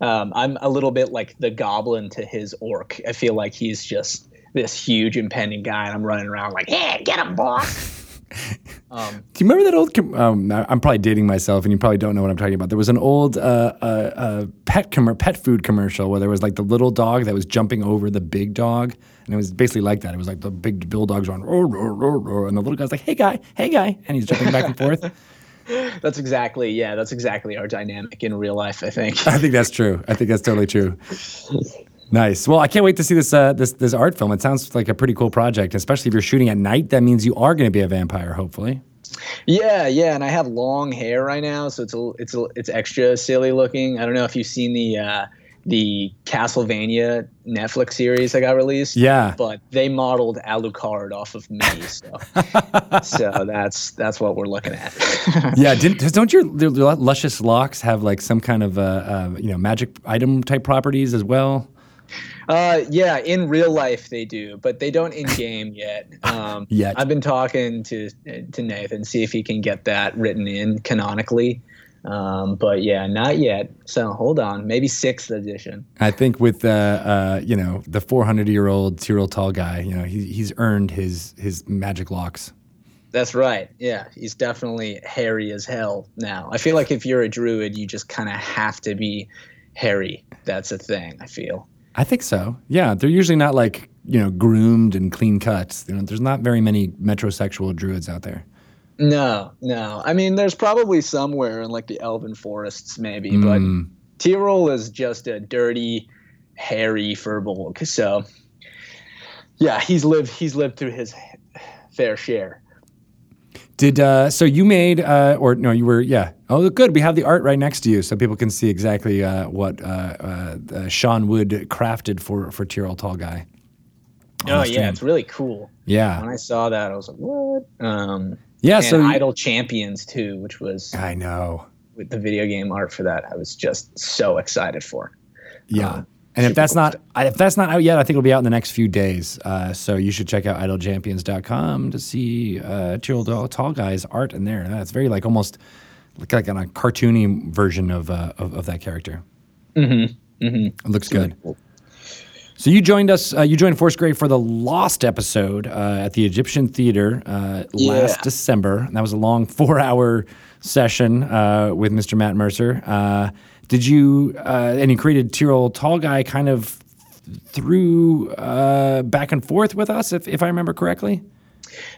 um, I'm a little bit like the goblin to his orc. I feel like he's just this huge impending guy, and I'm running around like, "Hey, get him, boss." um, Do you remember that old? Com- um, I'm probably dating myself, and you probably don't know what I'm talking about. There was an old uh, uh, uh, pet com- pet food commercial where there was like the little dog that was jumping over the big dog, and it was basically like that. It was like the big bulldogs on, roar, roar, roar, roar, and the little guy's like, "Hey guy, hey guy," and he's jumping back and forth. that's exactly yeah, that's exactly our dynamic in real life. I think. I think that's true. I think that's totally true. Nice. Well, I can't wait to see this uh, this this art film. It sounds like a pretty cool project, especially if you're shooting at night. That means you are going to be a vampire, hopefully. Yeah, yeah, and I have long hair right now, so it's a, it's a, it's extra silly looking. I don't know if you've seen the uh, the Castlevania Netflix series that got released. Yeah. but they modeled Alucard off of me, so so that's that's what we're looking at. Yeah. Didn't, don't your your luscious locks have like some kind of uh, uh, you know magic item type properties as well? Uh, yeah, in real life they do, but they don't in game yet. Um, Yet. I've been talking to to Nathan, see if he can get that written in canonically. Um, but yeah, not yet. So hold on, maybe sixth edition. I think with uh, uh, you know the 400 year old Tyrrell tall guy, you know he, he's earned his his magic locks. That's right. Yeah, he's definitely hairy as hell now. I feel like if you're a druid, you just kind of have to be hairy. That's a thing. I feel. I think so. Yeah, they're usually not like you know groomed and clean cuts. You know, there's not very many metrosexual druids out there. No, no. I mean, there's probably somewhere in like the elven forests, maybe, but Mm. Tyrol is just a dirty, hairy furbolg. So, yeah, he's lived he's lived through his fair share. Did uh, so you made uh, or no you were yeah oh good we have the art right next to you so people can see exactly uh, what uh, uh, uh, Sean Wood crafted for for Tyrrell Tall Guy. Oh the stream. yeah, it's really cool. Yeah, When I saw that, I was like, what? Um, yeah. and So you- Idle Champions too, which was I know. with the video game art for that. I was just so excited for. Yeah. Um, and if that's cool not I- if that's not out yet, I think it'll be out in the next few days. Uh, so you should check out idlechampions.com to see uh, Tall- Tall Guy's art in there. That's very like almost like, like on a cartoony version of uh, of, of that character. Mm-hmm. Mm-hmm. It looks good. So you joined us. Uh, you joined Force Grey for the Lost episode uh, at the Egyptian Theater uh, last Yeah. December. And that was a long four-hour session uh, with Mr. Matt Mercer. Uh, did you? Uh, and you created Tyrrell Tall Guy kind of through uh, back and forth with us, if, if I remember correctly.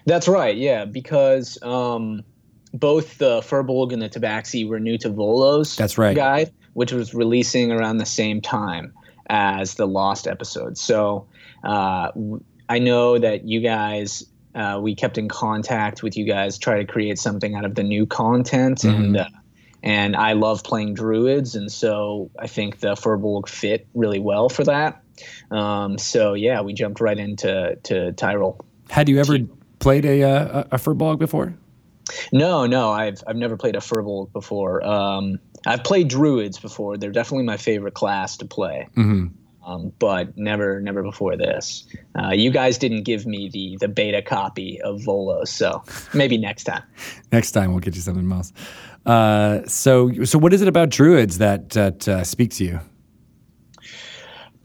That's right. Yeah, because um, both the Furbolg and the Tabaxi were new to Volo's That's right. guide, which was releasing around the same time as the Lost episode. So uh, I know that you guys. Uh, we kept in contact with you guys, try to create something out of the new content, and uh, and I love playing druids, and so I think the Furbolg fit really well for that. Um, so yeah, we jumped right into to Tyrol. Had you ever played a uh, a, Furbolg before? No, no, I've I've never played a Furbolg before. Um, I've played druids before. They're definitely my favorite class to play. hmm Um, but never, never before this. Uh, you guys didn't give me the the beta copy of Volo, so maybe next time. Next time we'll get you something else. Uh, so, so what is it about druids that that uh, speaks to you?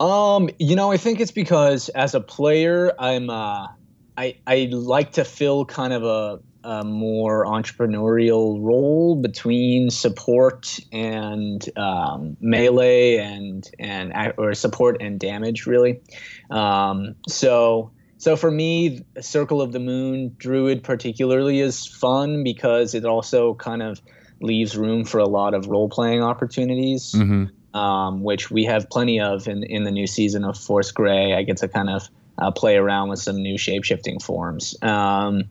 Um, you know, I think it's because as a player, I'm uh, I I like to fill kind of a, a more entrepreneurial role between support and um, melee and and or support and damage really. Um, so so for me, Circle of the Moon Druid particularly is fun because it also kind of leaves room for a lot of role playing opportunities. Mm-hmm um, which we have plenty of in, in the new season of Force Grey. I get to kind of uh, play around with some new shape shifting forms. Um,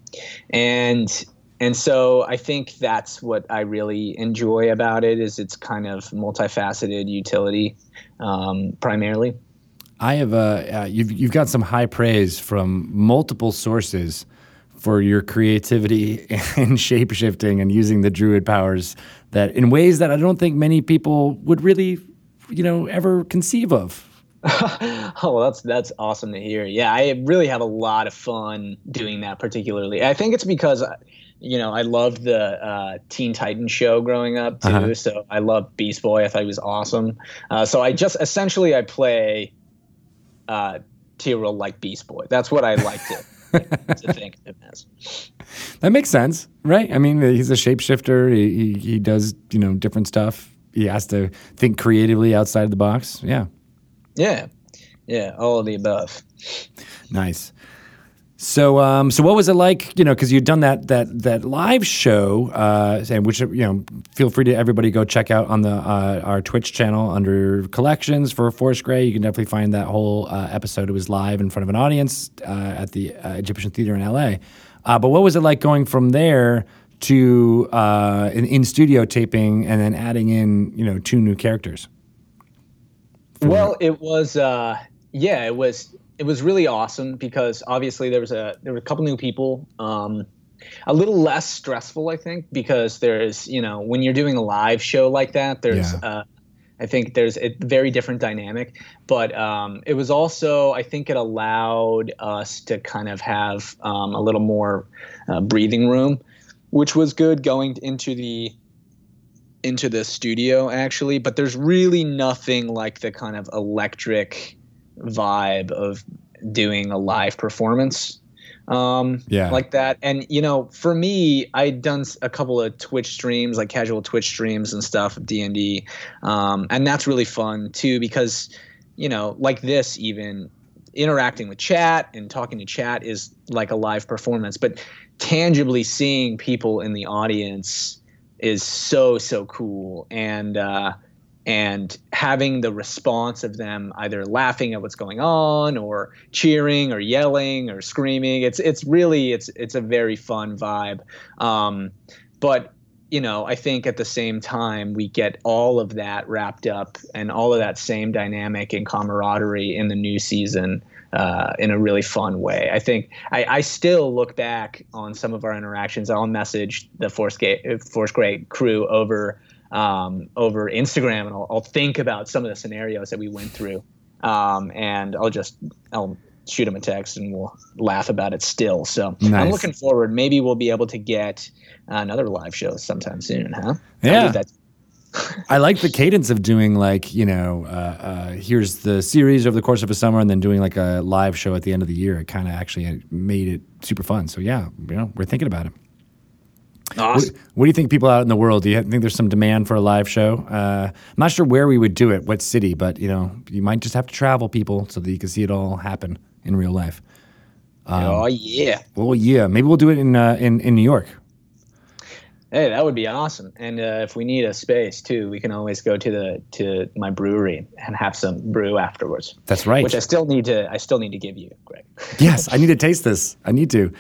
and and so I think that's what I really enjoy about it is its kind of multifaceted utility um, primarily. I have uh, uh, you've you've got some high praise from multiple sources for your creativity and shape shifting and using the druid powers that in ways that I don't think many people would really you know ever conceive of. oh, that's that's awesome to hear. Yeah, I really have a lot of fun doing that. Particularly, I think it's because you know I loved the uh, Teen Titans show growing up too. Uh-huh. So I loved Beast Boy. I thought he was awesome. Uh, so I just essentially I play uh, Tyrell like Beast Boy. That's what I like to, to think of him as. That makes sense, right? I mean, he's a shapeshifter. He, he he does you know different stuff he has to think creatively outside of the box. Yeah. Yeah. Yeah. All of the above. Nice. So, um, so what was it like? You know, because you'd done that that that live show, uh, which you know, feel free to everybody go check out on the uh, our Twitch channel under collections for Force Grey. You can definitely find that whole uh, episode. It was live in front of an audience uh, at the uh, Egyptian Theater in L.A. Uh, but what was it like going from there to uh, an in studio taping and then adding in you know two new characters? Well, it was uh, yeah, it was it was really awesome because obviously there was a there were a couple new people. Um, a little less stressful, I think, because there's you know when you're doing a live show like that, there's yeah. uh, I think there's a very different dynamic, but um, it was also I think it allowed us to kind of have um, a little more uh, breathing room which was good going into the into the studio actually but there's really nothing like the kind of electric vibe of doing a live performance um, yeah. like that. And you know, for me, I'd done a couple of Twitch streams, like casual Twitch streams and stuff of D and D, um, and that's really fun too because you know, like this, even interacting with chat and talking to chat is like a live performance. But tangibly seeing people in the audience is so so cool. And uh, and having the response of them either laughing at what's going on or cheering or yelling or screaming it's it's really it's it's a very fun vibe. Um, but you know i think at the same time we get all of that wrapped up and all of that same dynamic and camaraderie in the new season uh, in a really fun way. I think I, I, still look back on some of our interactions. I'll message the Force, Ga- Force Grey crew over um, over Instagram, and I'll, I'll, think about some of the scenarios that we went through, um, and I'll just I'll shoot them a text, and we'll laugh about it still. So nice. I'm looking forward. Maybe we'll be able to get another live show sometime soon, huh? Yeah. I like the cadence of doing like you know, uh, uh, here's the series over the course of a summer, and then doing like a live show at the end of the year. It kind of actually made it super fun. So yeah, you know, we're thinking about it. Awesome. What, what, do you think people out in the world? Do you think there's some demand for a live show? Uh, I'm not sure where we would do it, what city, but you know, you might just have to travel people so that you can see it all happen in real life. Um, oh yeah. Well, yeah. Maybe we'll do it in uh, in in New York. Hey, that would be awesome. And uh, if we need a space too, we can always go to the to my brewery and have some brew afterwards. That's right. Which I still need to I still need to give you, Greg. yes, I need to taste this. I need to.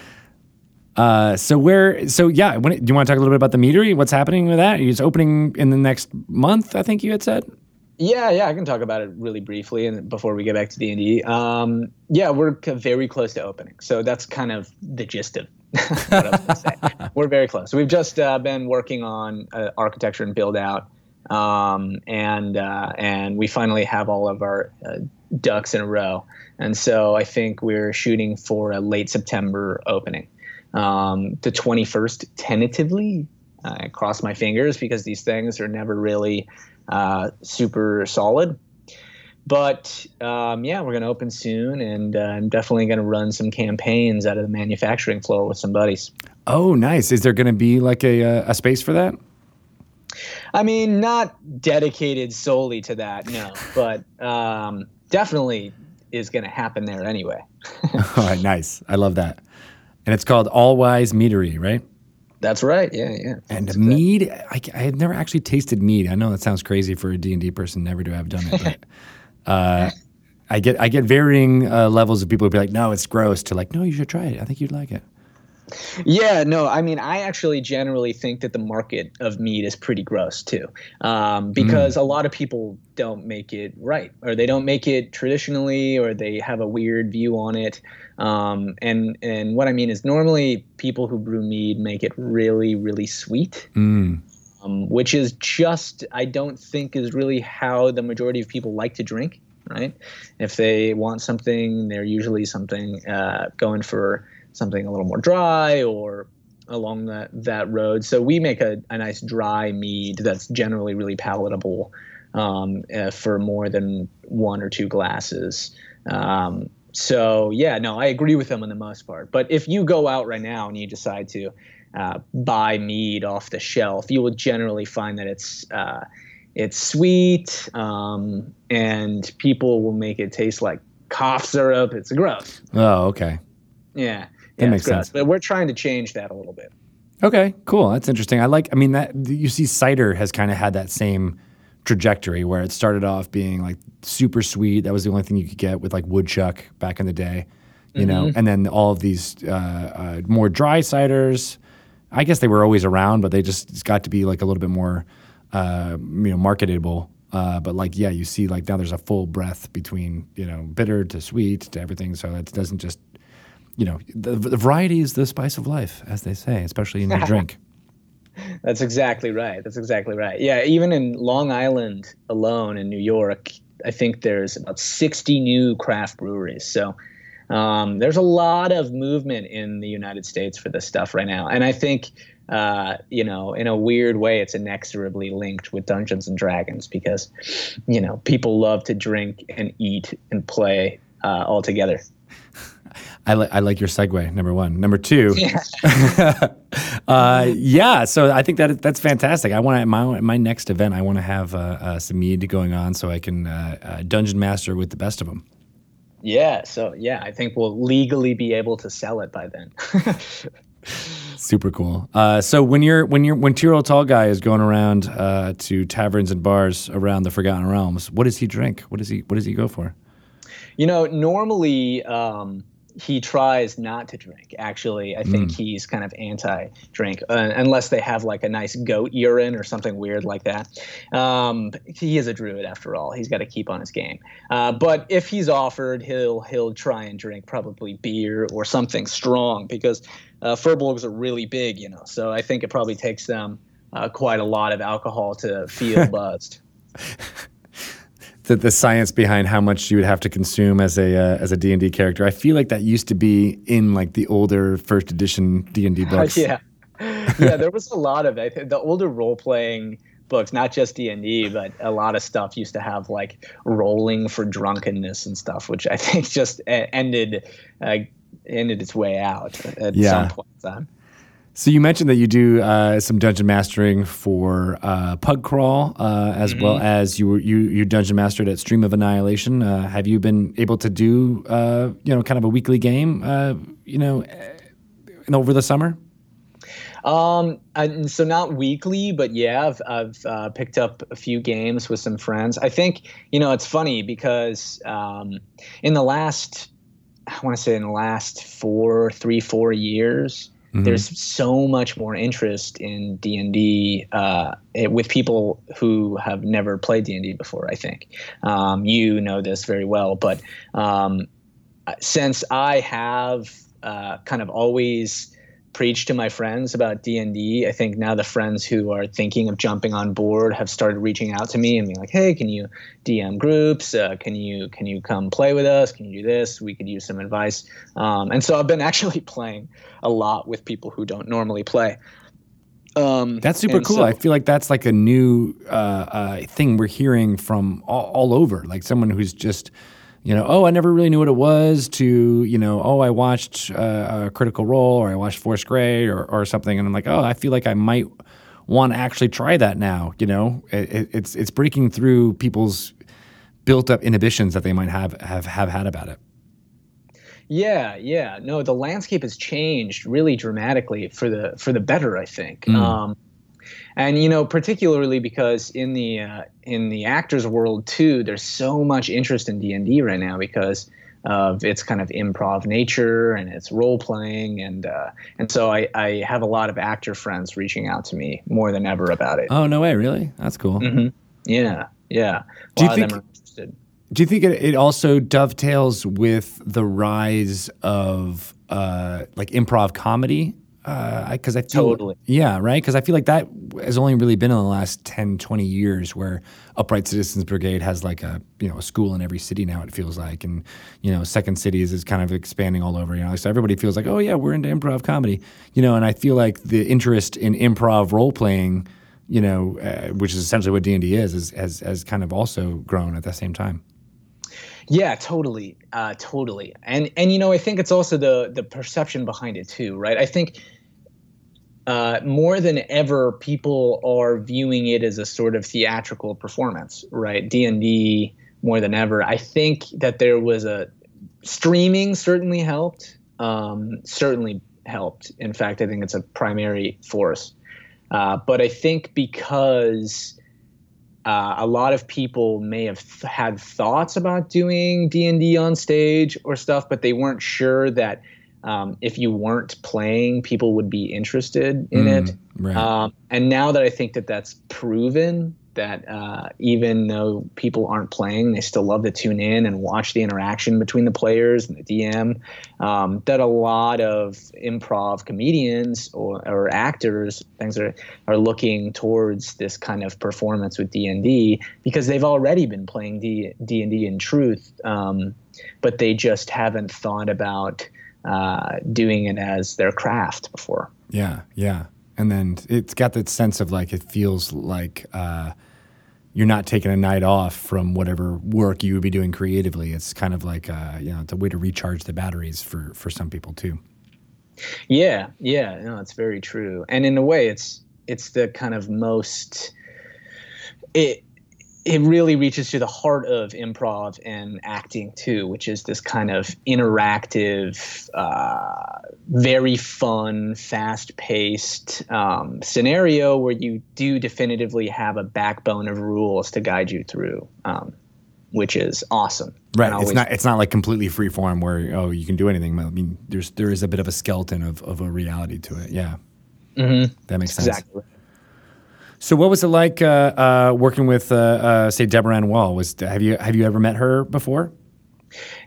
Uh, so where? So yeah, when, do you want to talk a little bit about the meadery? What's happening with that? It's opening in the next month, I think you had said. Yeah, yeah, I can talk about it really briefly, and before we get back to D and D, um, yeah, we're very close to opening, so that's kind of the gist of We're very close. We've just uh, been working on uh, architecture and build out, um, and uh, and we finally have all of our uh, ducks in a row. And so I think we're shooting for a late September opening. Um, the 21st, tentatively. I cross my fingers because these things are never really uh, super solid. But um, yeah, we're going to open soon, and uh, I'm definitely going to run some campaigns out of the manufacturing floor with some buddies. Oh, nice. Is there going to be like a, uh, a space for that? I mean, not dedicated solely to that, no, but um, definitely is going to happen there anyway. All right, nice. I love that. And it's called All Wise Meadery, right? That's right. Yeah, yeah. And That's mead, I, I had never actually tasted mead. I know that sounds crazy for a D and D person never to have done it, but uh, I get I get varying uh, levels of people who be like, "No, it's gross," to like, "No, you should try it. I think you'd like it." Yeah, no, I mean, I actually generally think that the market of mead is pretty gross too, um, because a lot of people don't make it right, or they don't make it traditionally, or they have a weird view on it. Um, and and what I mean is, normally people who brew mead make it really, really sweet. Um, which is just, I don't think, is really how the majority of people like to drink. Right? If they want something, they're usually something uh, going for something a little more dry or along that that road. So we make a, a nice dry mead that's generally really palatable um, uh, for more than one or two glasses. Um, so yeah, no, I agree with them on the most part. But if you go out right now and you decide to uh, buy mead off the shelf, you will generally find that it's uh, it's sweet um, and people will make it taste like cough syrup. It's gross. Oh, okay. Yeah. That yeah, makes sense. But we're trying to change that a little bit. Okay, cool. That's interesting. I like. I mean, that you see, cider has kind of had that same trajectory where it started off being like super sweet. That was the only thing you could get with like woodchuck back in the day, you know. And then all of these uh, uh, more dry ciders. I guess they were always around, but they just got to be like a little bit more, uh, you know, marketable. Uh, but like, yeah, you see, like now there's a full breadth between you know bitter to sweet to everything. So it doesn't just, you know, the, the variety is the spice of life, as they say, especially in your drink. That's exactly right. That's exactly right. Yeah, even in Long Island alone in New York, I think there's about 60 new craft breweries. So um, there's a lot of movement in the United States for this stuff right now. And I think, uh, you know, in a weird way, it's inexorably linked with Dungeons and Dragons because, you know, people love to drink and eat and play uh, all together. I, li- I like your segue. Number one. Number two. uh, yeah. So I think that that's fantastic. I want to my my next event. I want to have uh, uh, some mead going on so I can uh, uh, dungeon master with the best of them. Yeah. So, yeah, I think we'll legally be able to sell it by then. Super cool. Uh, so when you're when you're when Tyrell Tall Guy is going around uh, to taverns and bars around the Forgotten Realms, what does he drink? What does he what does he go for? You know, normally um, he tries not to drink. Actually, I think he's kind of anti-drink, uh, unless they have like a nice goat urine or something weird like that. Um, he is a druid after all; he's got to keep on his game. Uh, but if he's offered, he'll he'll try and drink probably beer or something strong because uh, furbolgs are really big, you know. So I think it probably takes them uh, quite a lot of alcohol to feel buzzed. The, the science behind how much you would have to consume as a uh, as a D and D character. I feel like that used to be in like the older first edition D and D books. yeah, yeah. There was a lot of it. The older role playing books, not just D and D, but a lot of stuff used to have like rolling for drunkenness and stuff, which I think just ended uh, ended its way out at Yeah. some point in time. So you mentioned that you do uh, some dungeon mastering for uh, Pug Crawl, uh, as well as you were you you dungeon mastered at Stream of Annihilation. Uh, have you been able to do uh, you know kind of a weekly game uh, you know over the summer? Um, and so not weekly, but yeah, I've, I've uh, picked up a few games with some friends. I think you know it's funny because um, in the last, I want to say in the last four, three, four years, there's so much more interest in D and D uh, with people who have never played D and D before. I think um, you know this very well, but um, since I have uh, kind of always preach to my friends about D&D. I think now the friends who are thinking of jumping on board have started reaching out to me and being like, "Hey, can you DM groups? Uh, can you can you come play with us? Can you do this? We could use some advice." Um, and so I've been actually playing a lot with people who don't normally play. Um, that's super cool. So, I feel like that's like a new uh, uh, thing we're hearing from all, all over. Like someone who's just you know, oh, I never really knew what it was, to, you know, oh, I watched uh, a Critical Role or I watched Force Grey or, or something. And I'm like, oh, I feel like I might want to actually try that now. You know, it, it's, it's breaking through people's built up inhibitions that they might have, have, have had about it. Yeah, yeah. No, the landscape has changed really dramatically for the for the better, I think. Mm. Um, and you know particularly because in the uh, in the actors world too there's so much interest in d&d right now because of its kind of improv nature and its role playing. And uh, and so I, I have a lot of actor friends reaching out to me more than ever about it. Oh no way. Really? That's cool. Mm-hmm. yeah. Yeah. A do you think do you think it, it also dovetails with the rise of uh, like improv comedy because uh, I feel totally. Yeah right? Because I feel like that has only really been in the last 10 20 years where Upright Citizens Brigade has like a you know a school in every city now it feels like. And you know Second Cities is kind of expanding all over you know so everybody feels like oh yeah we're into improv comedy. You know and I feel like the interest in improv role playing you know uh, which is essentially what D&D is, is has has kind of also grown at the same time. Yeah, totally, uh, totally, and and you know I think it's also the the perception behind it too, right? I think uh, more than ever, people are viewing it as a sort of theatrical performance, right? D and D more than ever. I think that there was a streaming certainly helped, um, certainly helped. In fact, I think it's a primary force. Uh, but I think because uh, a lot of people may have th- had thoughts about doing d&d on stage or stuff but they weren't sure that um, if you weren't playing people would be interested in mm, it right. um, and now that i think that that's proven that uh, even though people aren't playing, they still love to tune in and watch the interaction between the players and the DM. Um, that a lot of improv comedians or, or actors, things are are looking towards this kind of performance with D and D because they've already been playing D and D in truth, um, but they just haven't thought about uh, doing it as their craft before. Yeah, yeah and then it's got that sense of like it feels like uh, you're not taking a night off from whatever work you would be doing creatively. It's kind of like uh, you know it's a way to recharge the batteries for for some people too. Yeah, yeah, no, it's very true. And in a way, it's it's the kind of most it it really reaches to the heart of improv and acting too, which is this kind of interactive, uh, very fun, fast-paced um, scenario where you do definitively have a backbone of rules to guide you through, um, which is awesome. Right. Always, it's not. It's not like completely free form where oh you can do anything. I mean, there's there is a bit of a skeleton of of a reality to it. Yeah. Mm-hmm. That makes sense. Exactly. So, what was it like uh, uh, working with, uh, uh, say, Deborah Ann Woll? Was have you have you ever met her before?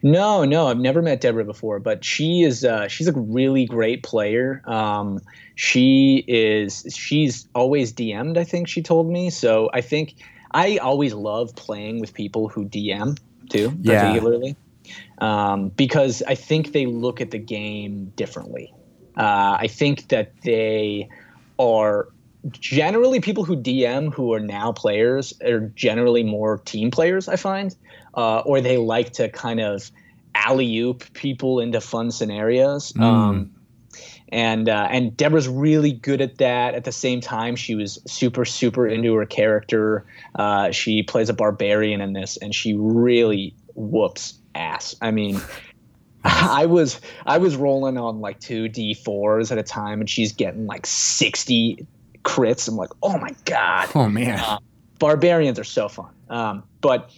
No, no, I've never met Deborah before, but she is uh, she's a really great player. Um, she is she's always DM'd. I think she told me. So I think I always love playing with people who DM too, yeah. particularly um, because I think they look at the game differently. Uh, I think that they are generally people who DM who are now players are generally more team players. I find, uh, or they like to kind of alley oop people into fun scenarios. Mm. Um, and uh, and Deborah's really good at that. At the same time, she was super super into her character. Uh, she plays a barbarian in this, and she really whoops ass. I mean. I was I was rolling on like two D fours at a time, and she's getting like sixty crits. I'm like, oh my god. Oh man. Uh, barbarians are so fun. Um, but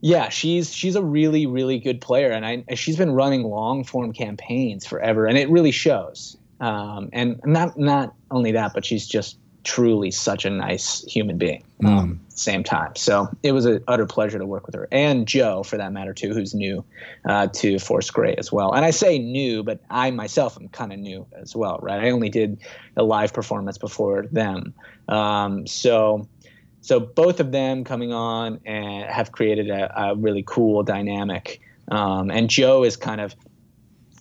yeah, she's she's a really really good player, and I she's been running long form campaigns forever, and it really shows. Um, and not not only that, but she's just truly such a nice human being. Um, same time, so it was an utter pleasure to work with her and Joe, for that matter, too, who's new uh, to Force Grey as well. And I say new, but I myself am kind of new as well, right? I only did a live performance before them, um, so so both of them coming on and have created a, a really cool dynamic. Um, and Joe is kind of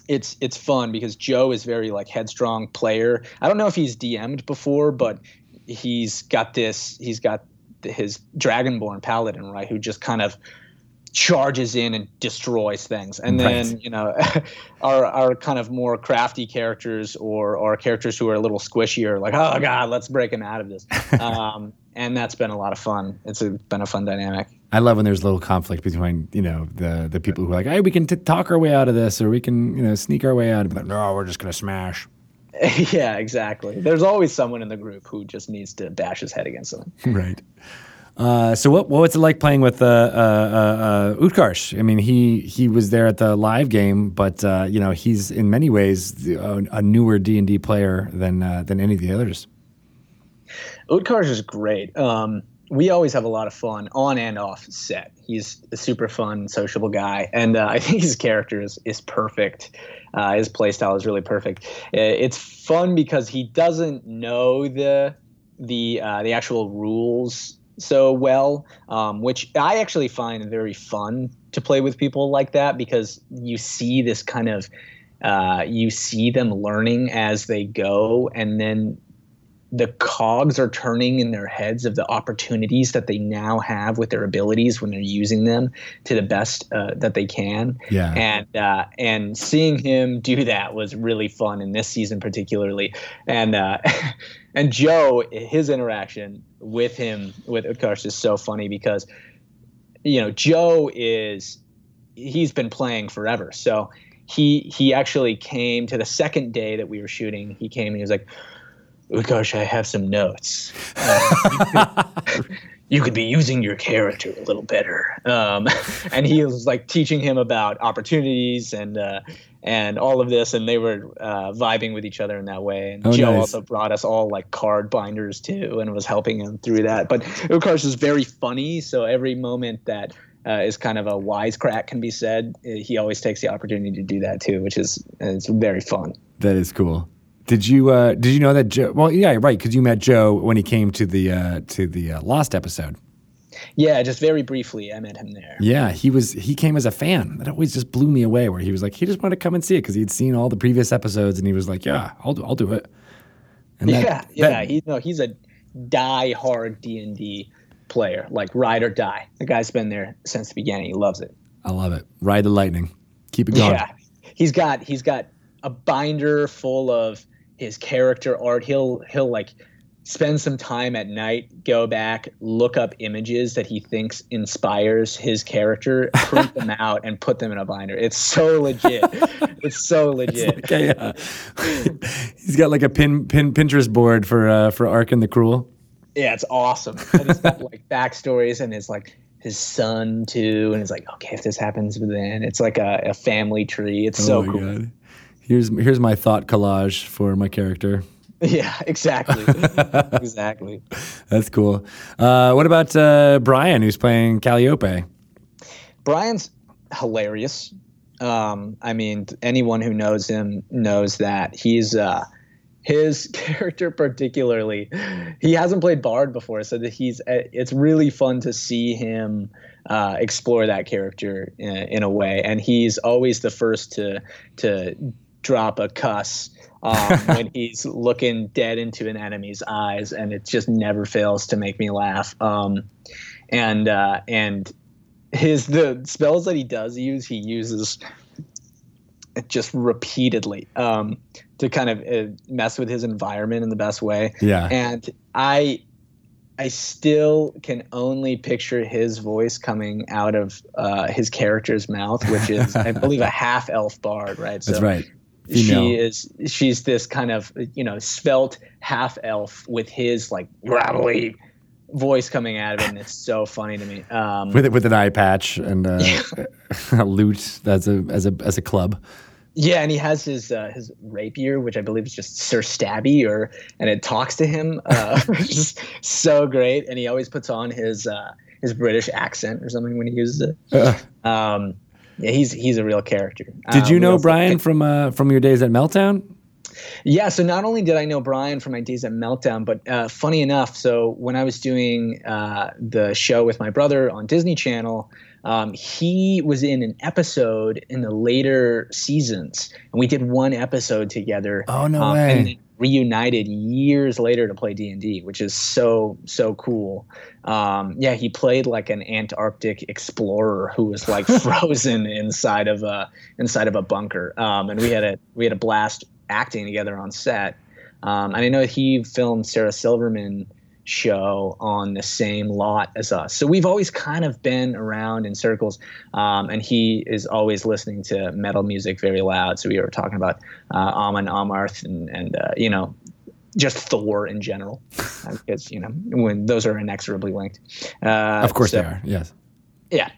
it's it's fun because Joe is very like headstrong player. I don't know if he's DM'd before, but he's got this. He's got his Dragonborn Paladin right, who just kind of charges in and destroys things. And then Right. you know, our our kind of more crafty characters or or characters who are a little squishier, like oh god, let's break him out of this. um, and that's been a lot of fun. It's a, been a fun dynamic. I love when there's a little conflict between you know the the people who are like, hey, we can t- talk our way out of this, or we can you know sneak our way out. But no, we're just gonna smash. yeah, exactly. There's always someone in the group who just needs to bash his head against something. right. Uh, so what what was it like playing with uh, uh, uh, uh, Utkarsh? I mean, he he was there at the live game, but uh, you know he's in many ways a newer D and D player than uh, than any of the others. Utkarsh is great. Um, we always have a lot of fun on and off set. He's a super fun, sociable guy, and uh, I think his character is, is perfect. Uh, his playstyle is really perfect. It's fun because he doesn't know the the uh, the actual rules so well, um, which I actually find very fun to play with people like that because you see this kind of uh, you see them learning as they go, and then the cogs are turning in their heads of the opportunities that they now have with their abilities when they're using them to the best uh, that they can. Yeah. And uh, and seeing him do that was really fun in this season particularly. And uh, and Joe, his interaction with him with Utkarsh is so funny because you know Joe is he's been playing forever. So he he actually came to the second day that we were shooting. He came and he was like, Utkarsh, I have some notes. Uh, you, could, you could be using your character a little better. Um, and he was like teaching him about opportunities and uh, and all of this, and they were uh, vibing with each other in that way. And Oh, Joe nice. also brought us all like card binders too, and was helping him through that. But Utkarsh is very funny, so every moment that uh, is kind of a wisecrack can be said. uh, He always takes the opportunity to do that too, which is it's very fun. That is cool. Did you uh, did you know that Joe? Well, yeah, right, because you met Joe when he came to the uh, to the uh, Lost episode. Yeah, just very briefly, I met him there. Yeah, he was he came as a fan. That always just blew me away. Where he was like, he just wanted to come and see it because he'd seen all the previous episodes, and he was like, yeah, I'll do, I'll do it. That- yeah, yeah. that- He, no, he's a die-hard D and D player, like ride or die. The guy's been there since the beginning. He loves it. I love it. Ride the lightning. Keep it going. Yeah, he's got he's got a binder full of his character art. He'll he'll like spend some time at night, go back, look up images that he thinks inspires his character, print them out, and put them in a binder. It's so legit. it's so legit. Okay, yeah. He's got like a pin pin Pinterest board for uh, for Arkhan the Cruel. Yeah, it's awesome. And it's got like backstories and it's like his son too, and it's like, okay, if this happens, then it's like a, a family tree. It's so oh my cool. god. Here's here's my thought collage for my character. Yeah, exactly, exactly. That's cool. Uh, what about uh, Brian, who's playing Calliope? Brian's hilarious. Um, I mean, anyone who knows him knows that he's uh, his character particularly. He hasn't played Bard before, so that he's. uh, It's really fun to see him uh, explore that character in, in a way, and he's always the first to to drop a cuss. um, when he's looking dead into an enemy's eyes, and it just never fails to make me laugh. Um, and uh, and his the spells that he does use, he uses just repeatedly um, to kind of uh, mess with his environment in the best way. Yeah. And I I still can only picture his voice coming out of uh, his character's mouth, which is I believe a half elf bard, right? That's right. Female. She is she's this kind of you know svelte half elf with his like gravelly voice coming out of it, and it's so funny to me. Um, with it with an eye patch and uh, a lute as a as a as a club. Yeah, and he has his uh, his rapier, which I believe is just Sir Stabby, or and it talks to him, uh, which is so great. And he always puts on his uh, his British accent or something when he uses it. Um, yeah, he's he's a real character. Did you Um, know what else? Brian from uh, from your days at Meltdown? Yeah, so not only did I know Brian from my days at Meltdown, but uh, funny enough, so when I was doing uh, the show with my brother on Disney Channel, um, he was in an episode in the later seasons, and we did one episode together. Oh, no um, way. Reunited years later to play D and D, which is so so cool. Um, yeah, he played like an Antarctic explorer who was like frozen inside of a inside of a bunker, um, and we had a we had a blast acting together on set. Um, and I know he filmed Sarah Silverman show on the same lot as us. So we've always kind of been around in circles. Um, and he is always listening to metal music very loud. So we were talking about uh, Amon Amarth and, and uh, you know, just Thor in general, uh, because you know when those are inexorably linked. Uh, Of course so- they are. Yes. Yeah,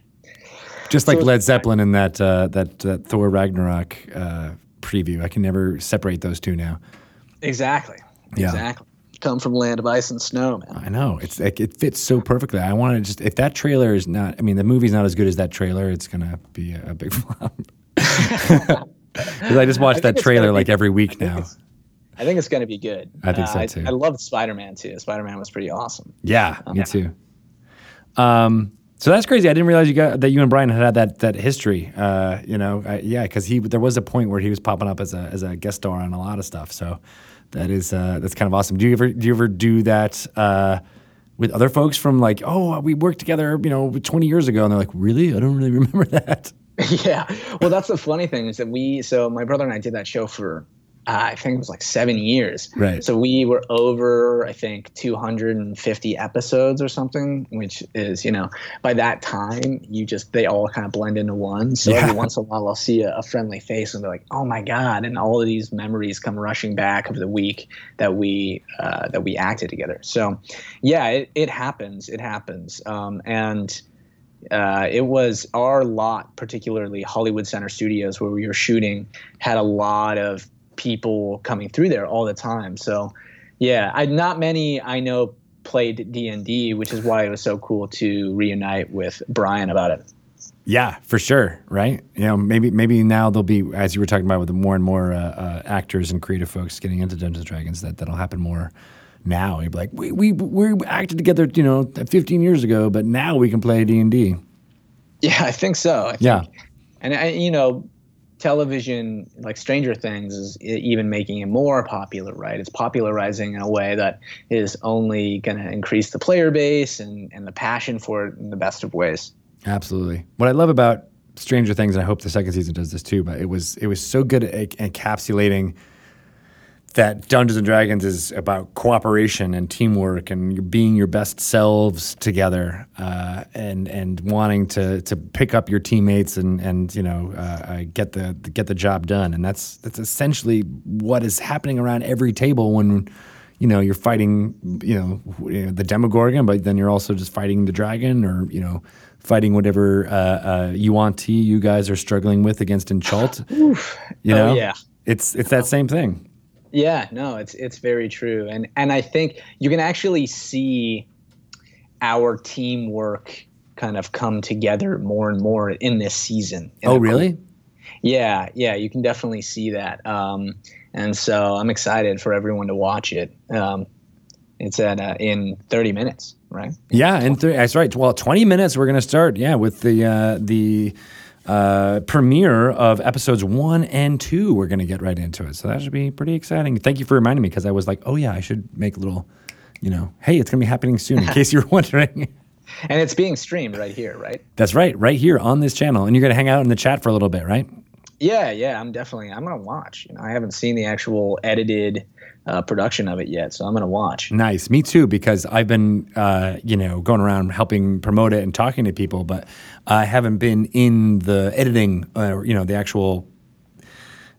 Just like So- Led Zeppelin in that uh, that that Thor Ragnarok uh, preview. I can never separate those two now. exactly. Yeah. Exactly. Come from land of ice and snow, man. I know it's like it fits so perfectly. I want to just if that trailer is not. I mean, the movie's not as good as that trailer. It's gonna be a, a big flop. Because I just watch I that trailer like be- every week I now. I think it's going to be good. I think so, Uh, too. I, loved Spider Man too. Spider Man was pretty awesome. Yeah, me too. Um, so that's crazy. I didn't realize you got that you and Brian had had that that history. Uh, you know, I, yeah, because he there was a point where he was popping up as a as a guest star on a lot of stuff. So that is uh, that's kind of awesome. Do you ever do you ever do that uh, with other folks from like, oh, we worked together, you know, twenty years ago, and they're like, really? I don't really remember that. yeah. Well, that's the funny thing is that we, so my brother and I did that show for, uh, I think it was like seven years. Right. So we were over, I think, 250 episodes or something, which is, you know, by that time, you just, they all kind of blend into one. So Yeah. every once in a while, I'll see a, a friendly face and they're like, oh my God. And all of these memories come rushing back of the week that we, uh, that we acted together. So yeah, it, it happens. It happens. Um, and, uh, it was our lot, particularly Hollywood Center Studios, where we were shooting, had a lot of people coming through there all the time. So, yeah, I, not many I know played D and D, which is why it was so cool to reunite with Brian about it. Yeah, for sure. Right. You know, maybe maybe now there'll be, as you were talking about, with the more and more uh, uh, actors and creative folks getting into Dungeons and Dragons, that that'll happen more now. You'd be like, we we we acted together, you know, 15 years ago, but now we can play D and D. Yeah, I think so. I think, Yeah. and I, you know, television like Stranger Things is even making it more popular, right? It's popularizing in a way that is only going to increase the player base and and the passion for it in the best of ways. Absolutely. What I love about Stranger Things, and I hope the second season does this too, but it was it was so good at encapsulating that Dungeons and Dragons is about cooperation and teamwork and being your best selves together uh, and and wanting to to pick up your teammates and and you know uh, uh, get the get the job done and that's that's essentially what is happening around every table when you know you're fighting you know, the Demogorgon but then you're also just fighting the dragon or you know fighting whatever uh, uh, Yuan-Ti you guys are struggling with against Enchult you know Oh, yeah. it's it's that same thing. Yeah, no, it's it's very true, and and I think you can actually see our teamwork kind of come together more and more in this season. And Oh, really? Yeah, yeah, you can definitely see that, um, and so I'm excited for everyone to watch it. Um, it's at uh, in 30 minutes, right? Yeah, in th- that's right. Well, twenty minutes. We're going to start. Yeah, with the uh, the uh, premiere of episodes one and two. We're going to get right into it. So that should be pretty exciting. Thank you for reminding me because I was like, oh yeah, I should make a little. You know, hey, it's going to be happening soon. In case you were wondering. And it's being streamed right here, right? That's right, right here on this channel, and you're going to hang out in the chat for a little bit, right? Yeah, yeah, I'm definitely I'm gonna watch. You know, I haven't seen the actual edited uh, production of it yet, so I'm gonna watch. Nice. Me too, because I've been, uh, you know, going around helping promote it and talking to people, but I haven't been in the editing, uh, you know, the actual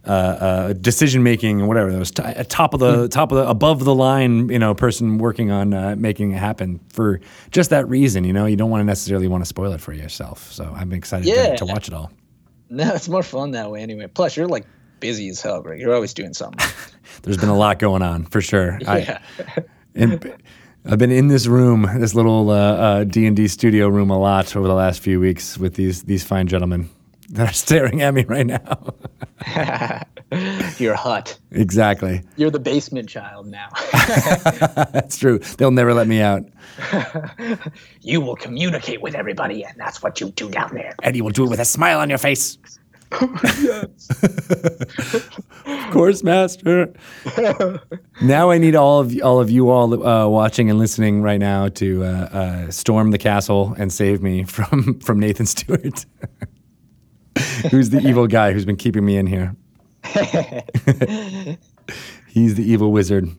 uh, uh, decision making and whatever. Those t- uh, top of the top of the above the line, you know, person working on uh, making it happen for just that reason. You know, you don't want to necessarily want to spoil it for yourself. So I'm excited Yeah. to, to watch it all. No, it's more fun that way anyway. Plus, you're like busy as hell, Greg. You're always doing something. There's been a lot going on for sure. yeah. I, and I've been in this room, this little uh, uh, D and D studio room, a lot over the last few weeks with these these fine gentlemen that are staring at me right now. Your hut. exactly. You're the basement child now. That's true. They'll never let me out. you will communicate with everybody, and that's what you do down there. And you will do it with a smile on your face. of course, master. now I need all of all of you all uh, watching and listening right now to uh, uh, storm the castle and save me from from Nathan Stewart, who's the evil guy who's been keeping me in here. He's the evil wizard.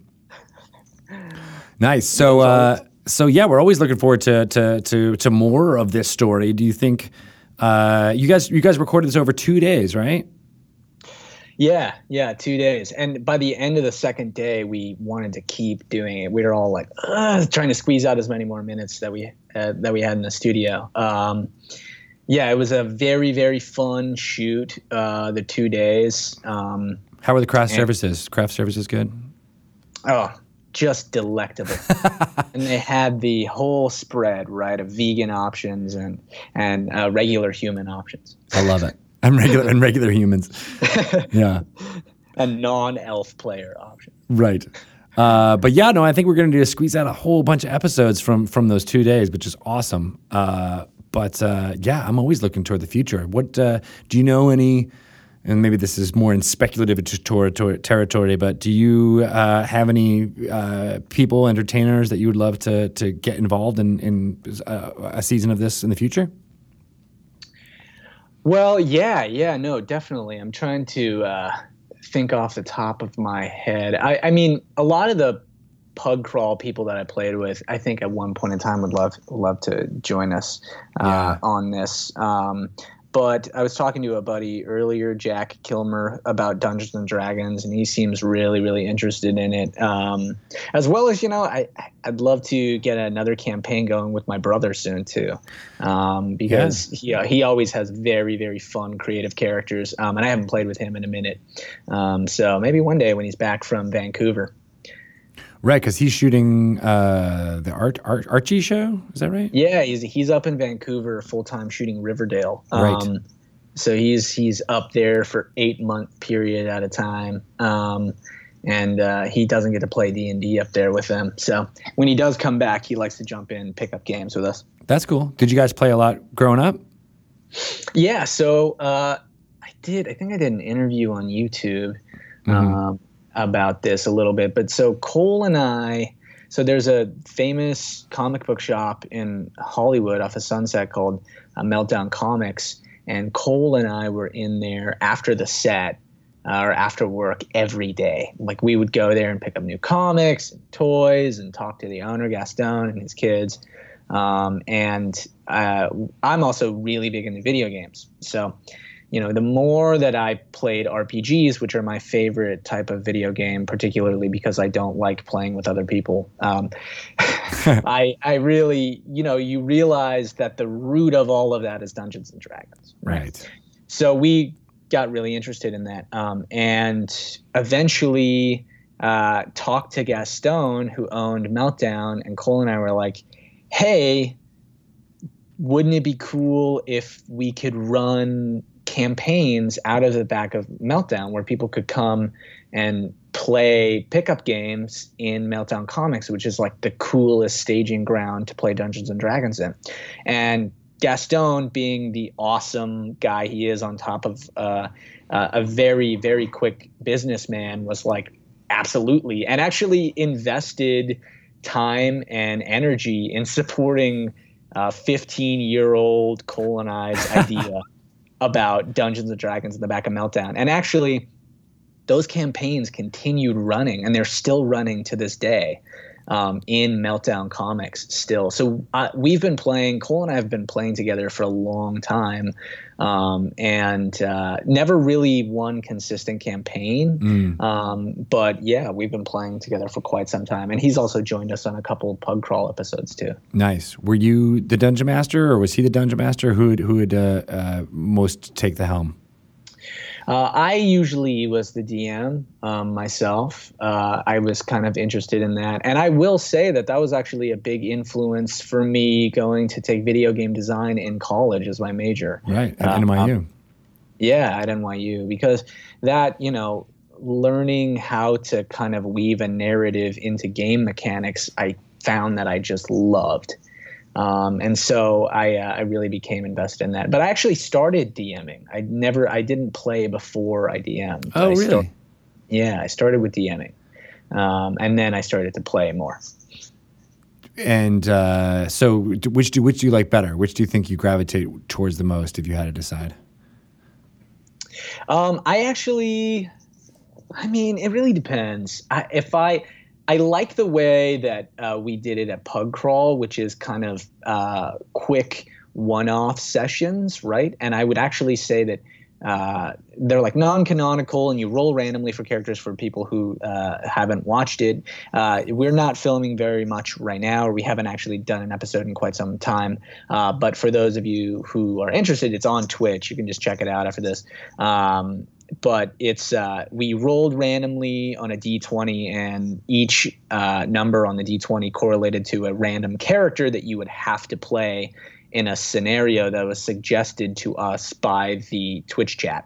Nice. So, uh, so yeah, we're always looking forward to to to to more of this story. Do you think uh, you guys you guys recorded this over two days, right? Yeah, yeah, two days. And by the end of the second day, we wanted to keep doing it. We were all like trying to squeeze out as many more minutes that we uh, that we had in the studio. Um, yeah, it was a very very fun shoot. Uh, the two days. Um, How were the craft services? Craft services good? Oh, just delectable. and they had the whole spread, right, of vegan options and and uh, regular human options. I love it. And regular and regular humans. Yeah. And non-elf player options. Right. Uh, but yeah, no, I think we're going to do squeeze out a whole bunch of episodes from from those two days, which is awesome. Uh, but uh, yeah, I'm always looking toward the future. What uh, do you know any? And maybe this is more in speculative territory, but do you uh, have any uh, people, entertainers that you would love to to get involved in in a season of this in the future? Well, yeah, yeah, no, definitely. I'm trying to uh, think off the top of my head. I, I, mean, a lot of the pug crawl people that I played with, I think at one point in time would love love to join us uh, yeah. on this. Um, but I was talking to a buddy earlier, Jack Kilmer, about Dungeons and Dragons, and he seems really, really interested in it. Um, as well as, you know, I, I'd love to get another campaign going with my brother soon too, um, because yeah. he, he always has very, very fun, creative characters, um, and I haven't played with him in a minute. Um, so maybe one day when he's back from Vancouver. Right, because he's shooting uh, the Art, Art Archie show. Is that right? Yeah, he's he's up in Vancouver full time shooting Riverdale. Right. Um, so he's he's up there for eight month period at a time, um, and uh, he doesn't get to play D and D up there with them. So when he does come back, he likes to jump in, pick up games with us. That's cool. Did you guys play a lot growing up? Yeah. So uh, I did. I think I did an interview on YouTube. Mm-hmm. Um, about this a little bit. But so Cole and I, so there's a famous comic book shop in Hollywood off of Sunset called uh, Meltdown Comics, and Cole and I were in there after the set uh, or after work every day. Like we would go there and pick up new comics and toys and talk to the owner Gaston and his kids. Um, and uh, I'm also really big into video games, so you know, the more that I played RPGs, which are my favorite type of video game, particularly because I don't like playing with other people, um, I I really, you know, you realize that the root of all of that is Dungeons and Dragons. Right. right. So we got really interested in that, um, and eventually uh, talked to Gaston, who owned Meltdown, and Cole and I were like, "Hey." Wouldn't it be cool if we could run campaigns out of the back of Meltdown where people could come and play pickup games in Meltdown Comics, which is like the coolest staging ground to play Dungeons and Dragons in. And Gaston, being the awesome guy he is, on top of uh, uh, a very, very quick businessman, was like, absolutely. And actually invested time and energy in supporting a 15 year old colonized idea about Dungeons and Dragons in the back of Meltdown. And actually, those campaigns continued running, and they're still running to this day um, in Meltdown Comics still. So uh, we've been playing, Cole and I have been playing together for a long time um, and uh, never really one consistent campaign. Mm. Um, but yeah, we've been playing together for quite some time. And he's also joined us on a couple of Pug Crawl episodes too. Nice. Were you the Dungeon Master or was he the Dungeon Master? Who would, who would uh, uh most take the helm? Uh, I usually was the DM um, myself. Uh, I was kind of interested in that. And I will say that that was actually a big influence for me going to take video game design in college as my major. Right, at uh, NYU. Um, yeah, at NYU. Because that, you know, learning how to kind of weave a narrative into game mechanics, I found that I just loved. Um, and so I, uh, I really became invested in that. But I actually started DMing. I never, I didn't play before I DM'd. Oh, I really? Start, yeah, I started with DMing, um, and then I started to play more. And uh, so, which do which do you like better? Which do you think you gravitate towards the most if you had to decide? Um, I actually, I mean, it really depends. I, if I I like the way that uh, we did it at Pug Crawl, which is kind of uh, quick one-off sessions, right? And I would actually say that uh, they're like non-canonical, and you roll randomly for characters for people who uh, haven't watched it. Uh, we're not filming very much right now, or we haven't actually done an episode in quite some time. Uh, but for those of you who are interested, it's on Twitch. You can just check it out after this. Um, but it's uh, we rolled randomly on a d20 and each uh, number on the d20 correlated to a random character that you would have to play in a scenario that was suggested to us by the twitch chat.